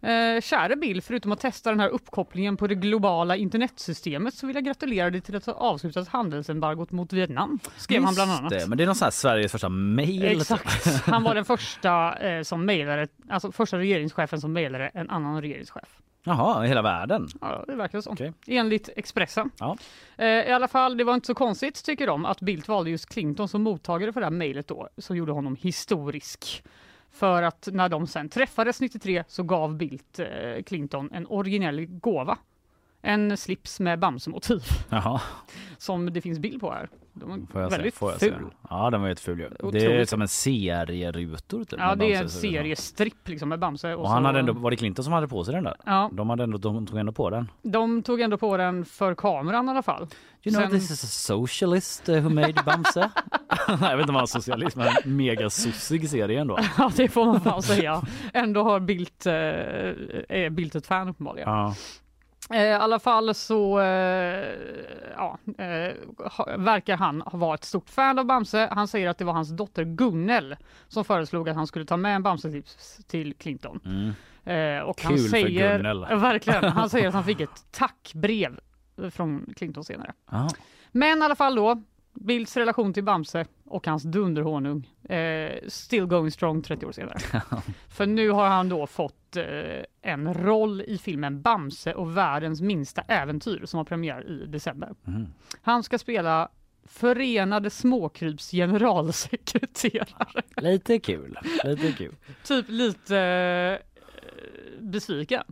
Eh, kära Bill, förutom att testa den här uppkopplingen på det globala internetsystemet så vill jag gratulera dig till att ha avslutat handelsembargot mot Vietnam. Skrev han bland annat. Det, men det är någon sån här Sveriges första mail. Exakt. Han var den första eh, som mejlade, alltså första regeringschefen som mejlade en annan regeringschef. Jaha, hela världen? Ja, det verkar så. Okej. Enligt Expressen. Ja. Eh, I alla fall, det var inte så konstigt tycker de att Bildt valde just Clinton som mottagare för det här mejlet då, som gjorde honom historisk. För att när de sen träffades 93 så gav Bildt eh, Clinton en originell gåva. En slips med Bamse-motiv Jaha, som det finns bild på här. De se. väldigt se. ful. Ja, den var jätteful ju. Det är som en serierutor typ. Ja, det är en är seriestripp liksom med Bamse. Och han så- hade ändå, var det Clinton som hade på sig den där? Ja. De, hade ändå, de tog ändå på den. De tog ändå på den för kameran i alla fall. You know Sen- this is a socialist uh, who made Bamse. Jag vet inte om han är socialist men en mega sossig serie ändå. Ja, det får man fan säga. Ändå har Bildt, eh, är Bildt ett fan uppenbarligen. Ja. Eh, I alla fall så eh, ja, eh, ha, verkar han vara ett stort fan av Bamse. Han säger att det var hans dotter Gunnel som föreslog att han skulle ta med en Bamse-tips till Clinton. Mm. Och Kul han för säger, Gunnel. Ja, Verkligen. Han säger att han fick ett tackbrev från Clinton senare. Ja. Men i alla fall då, Bildts relation till Bamse och hans dunderhonung, eh, still going strong 30 år senare. För nu har han då fått eh, en roll i filmen Bamse och världens minsta äventyr som har premiär i december. Mm. Han ska spela Förenade Småkryps generalsekreterare. Lite kul. Lite kul. typ lite eh, besviken,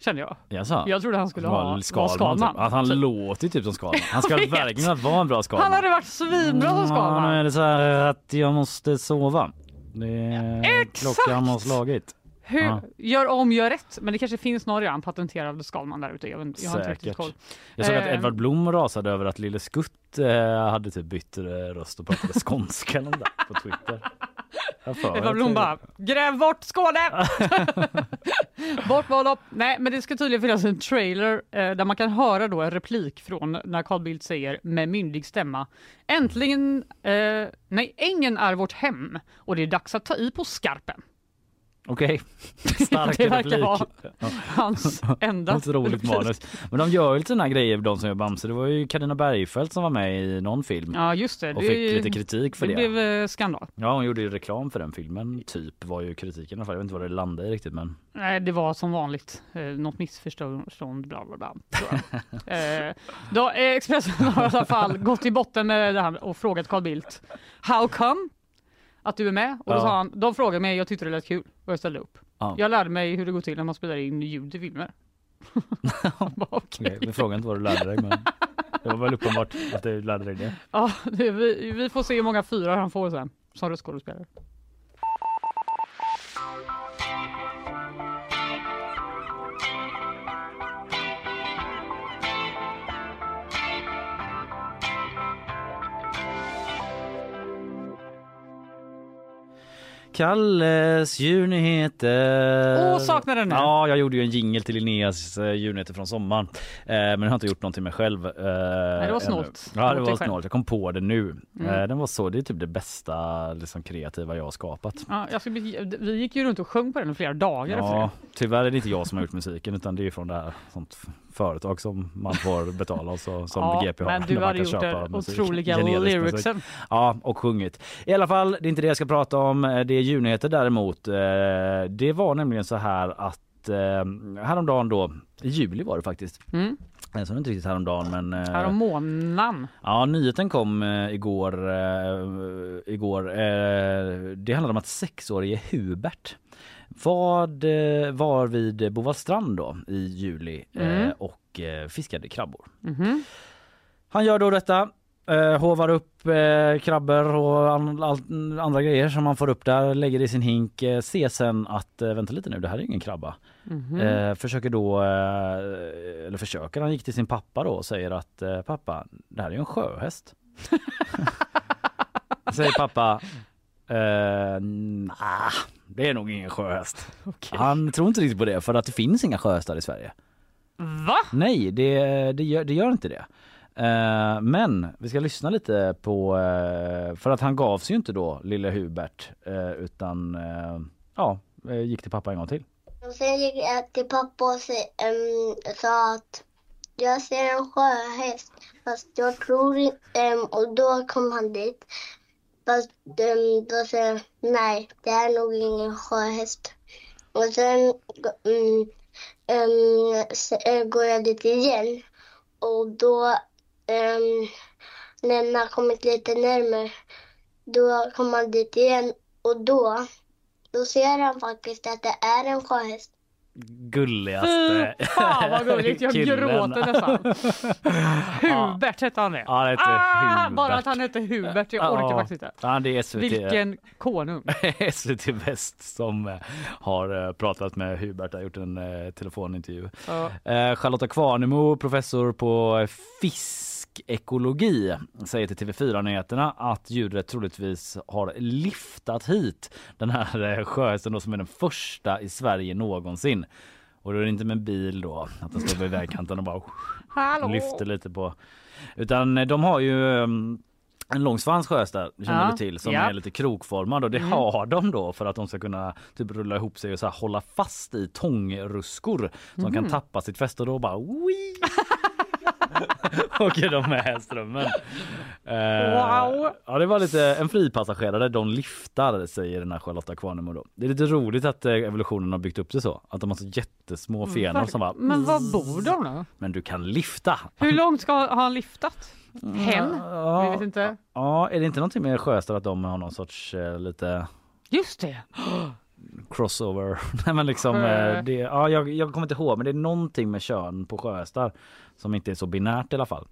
känner jag. Jaså? Jag trodde han skulle ha, Skalman, vara Skalman. Typ. Att han Typ. låter typ som Skalman. Han ska verkligen vara en bra Skalman. Han hade varit svinbra som Skalman. nu är det så att jag måste sova. Det är exakt. klockan har slagit. Hur, Ja. Gör om, gör rätt. Men det kanske finns någon redan patenterad Skalman där ute. Jag, vet jag har inte riktigt koll. Jag såg att Eh, Edvard Blom rasade över att Lille Skutt eh, hade typ bytt eh, röst och pratade skånska på Twitter. Att Blom bara, gräv bort Skåne! bort Wallop! Nej, men det ska tydligen finnas en trailer eh, där man kan höra då en replik från när Carl Bildt säger med myndig stämma Äntligen, eh, nej, ängen är vårt hem och det är dags att ta i på skarpen. Okej, stark Det verkar replik. vara Ja. hans enda Ett roligt replik. manus. Men de gör ju lite såna grejer de som gör Bamse. Det var ju Carina Bergfeldt som var med i någon film. Ja, just det. Och det fick lite kritik för det. Det blev eh, skandal. Ja, hon gjorde ju reklam för den filmen, typ, var ju kritiken i alla fall. Jag vet inte vad det landade i riktigt men. Nej, det var som vanligt eh, något missförstånd, bla bla bla. eh, då, eh, Expressen har i alla fall gått i botten med det här och frågat Carl Bildt How come? Att du är med? Och då sa han, de frågade mig, jag tyckte det lät kul och jag ställde upp. Ja. Jag lärde mig hur det går till när man spelar in ljud i filmer. Okej, men frågan inte vad du lärde dig men det var väl uppenbart att du lärde dig det. Ja, det, vi, vi får se hur många fyra han får sen som röstskådespelare. Kalles djurnyheter. Åh, saknar den nu. Ja, jag gjorde ju en jingle till Linneas eh, djurnyheter från sommaren. Eh, men jag har inte gjort någonting med själv. Eh, det var snålt. Ja, det var snålt. Jag kom på det nu. Mm. Eh, den var så, det är typ det bästa liksom, kreativa jag har skapat. Ja, jag ska vi gick ju runt och sjöng på den i flera dagar efter Ja, det. tyvärr är det inte jag som har gjort musiken utan det är från det här sånt företag som man får betala och så, som Ja, GP har. men du hade gjort musik. otroliga lyricsen. Ja, och sjungit. I alla fall, det är inte det jag ska prata om. Eh, Det är djurnyheter däremot. Eh, Det var nämligen så här att eh, häromdagen då, i juli var det faktiskt. Mm. Så det är inte riktigt häromdagen men eh, Härom månaden. Ja, nyheten kom igår. Igår. Det handlade om att sexårige Hubert vad, eh, var vid Bovallstrand då i juli eh, Mm. och eh, fiskade krabbor. Mhm. Han gör då detta. Eh, hovar upp eh, krabbor och an, all, andra grejer som man får upp där, lägger i sin hink. Eh, ser sen att, eh, vänta lite nu, det här är ingen krabba. Eh, försöker då, eller försöker, han gick till sin pappa då och säger att pappa, det här är ju en sjöhäst. säger pappa, eh, nah, det är nog ingen sjöhäst. Han tror inte riktigt på det för att det finns inga sjöhästar i Sverige. Va? Nej, det, det, gör, det gör inte det. Eh, men vi ska lyssna lite på, eh, för att han gav sig ju inte då, lille Hubert, eh, utan ja, gick till pappa en gång till. Och sen gick jag till pappa och se, ehm, sa att jag ser en sjöhäst fast jag tror inte... ehm, och då kom han dit. Fast um, då säger han nej, det är nog ingen sjöhäst. Och sen um, um, så, går jag dit igen och då um, när den har kommit lite närmare då kommer han dit igen och då då ser han faktiskt att det är en sjöhäst. Gulligaste Fy fan vad gulligt, jag killen. gråter nästan. Hubert hette han det? Ja, hette ah, Hubert. Bara att han hette Hubert, jag orkar faktiskt inte. Ja, det är SVT. Vilken konung. SVT Väst som eh, har eh, pratat med Hubert, har gjort en eh, telefonintervju. Ja. Charlotta Kvarnemo, professor på fiskekologi, säger till TV4 Nyheterna att djuret troligtvis har liftat hit den här eh, sjöhästen som är den första i Sverige någonsin. Och då är det inte med bil då, att den står vid vägkanten och bara Hallå? lyfter lite på. Utan eh, de har ju um, en lång svans sjöhästar, känner Ja, du till, som ja. är lite krokformad och det Mm. har de då för att de ska kunna typ rulla ihop sig och så hålla fast i tångruskor som Mhm. kan tappa sitt fäste och då bara wii! åker de med strömmen. Eh, Wow. Ja det var lite en fripassagerare, de liftar säger den här Charlotta Kvarnemo då. Det är lite roligt att eh, evolutionen har byggt upp det så, att de har så jättesmå fenor som bara Men var bor de då? men du kan lifta. Hur långt ska har han liftat? Hen? Ja. Vi vet inte. Ja, är det inte någonting med sjöhästar att de har någon sorts eh, lite... Just det. Crossover. Nej men liksom, eh, det, ja, jag, jag kommer inte ihåg men det är någonting med kön på sjöhästar som inte är så binärt i alla fall.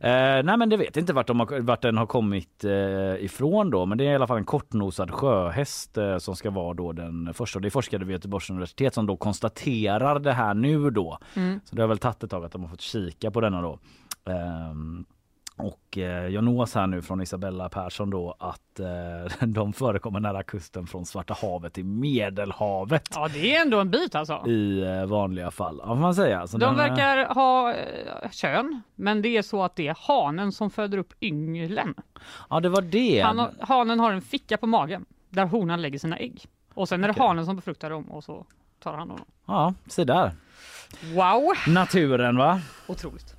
Eh, nej men det vet inte vart, de har, vart den har kommit eh, ifrån då men det är i alla fall en kortnosad sjöhäst eh, som ska vara då den första. Det är forskare vid Göteborgs universitet som då konstaterar det här nu då. Mm. Så det har väl tagit ett tag att de har fått kika på denna då. Ehm, och eh, jag nås här nu från Isabella Persson då att eh, de förekommer nära kusten från Svarta havet till Medelhavet Ja, det är ändå en bit alltså. i eh, vanliga fall. Ja, man säga. Så De den, verkar ha kön, men det är så att det är hanen som föder upp ynglen. Ja, det var det. Han hanen har en ficka på magen där honan lägger sina ägg. Och sen är det Okej. hanen som befruktar dem och så tar han dem. Ja, se där. Wow! Naturen va? Otroligt.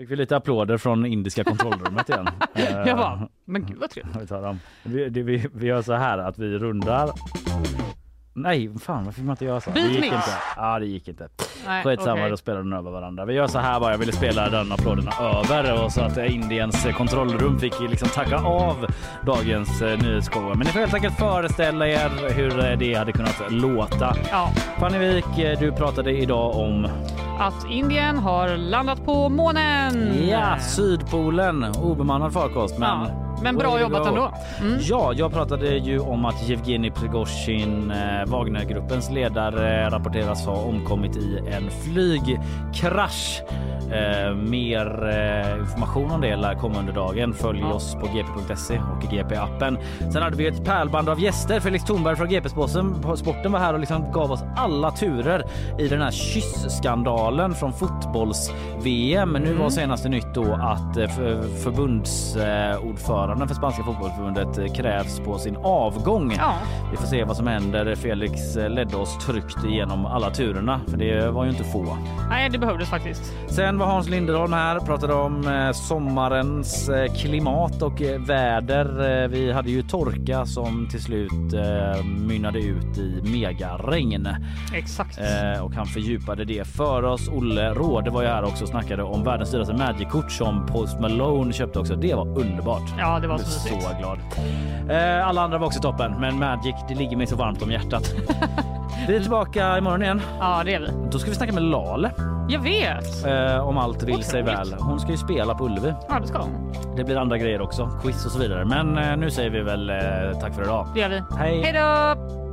Fick vi lite applåder från indiska kontrollrummet igen. Eh, Jag bara, men gud vad trevligt. Vi, tar dem. Vi, det, vi, vi gör så här att vi rundar. Nej, fan varför fick man inte göra så? Det gick Beatmix. inte. Ja, det gick inte. Nej, Skitsamma, okej. då spelar de över varandra. Vi gör så här bara, jag ville spela den applåderna över och så att Indiens eh, kontrollrum fick liksom tacka av dagens eh, nyhetsshow. Men ni får helt enkelt föreställa er hur eh, det hade kunnat låta. Ja. Fanny eh, du pratade idag om Att Indien har landat på månen! Ja, Sydpolen, obemannad farkost. Men, Ja, men bra jobbat go. ändå. Mm. Ja, jag pratade ju om att Yevgeni Prigozjin, eh, Wagnergruppens ledare, rapporteras ha omkommit i en flygkrasch. Eh, mer eh, information om det lär komma under dagen. Följ oss på gp.se och GP-appen. Sen hade vi ett pärlband av gäster. Felix Thornberg från GP-sporten var här och liksom gav oss alla turer i den här kyss-skandalen från fotbolls-VM. Nu var senaste nytt då att eh, för- förbundsordföranden för spanska fotbollsförbundet eh, krävs på sin avgång. Ja. Vi får se vad som händer. Felix eh, ledde oss tryggt igenom alla turerna, för det var ju inte få. Nej, det behövdes faktiskt. Sen var Hans Linderholm här pratade om eh, sommarens klimat och väder. Vi hade ju torka som till slut mynnade ut i megaregn. Exakt. Och han fördjupade det för oss. Olle Råde var ju här också och snackade om världens dyraste Magic-kort som Post Malone köpte också. Det var underbart. Ja, det var så mysigt. så glad. Eh, alla andra var också toppen, men Magic det ligger mig så varmt om hjärtat. vi är tillbaka imorgon igen. Ja, det är vi. Då ska vi snacka med Lale. Jag vet. Eh, om allt vill sig väl. Hon ska ju spela på Ullevi. Ja, det ska hon. Det blir andra grejer också, quiz och så vidare. Men eh, nu säger vi väl eh, tack för idag. Det gör vi. Hej! Hej då!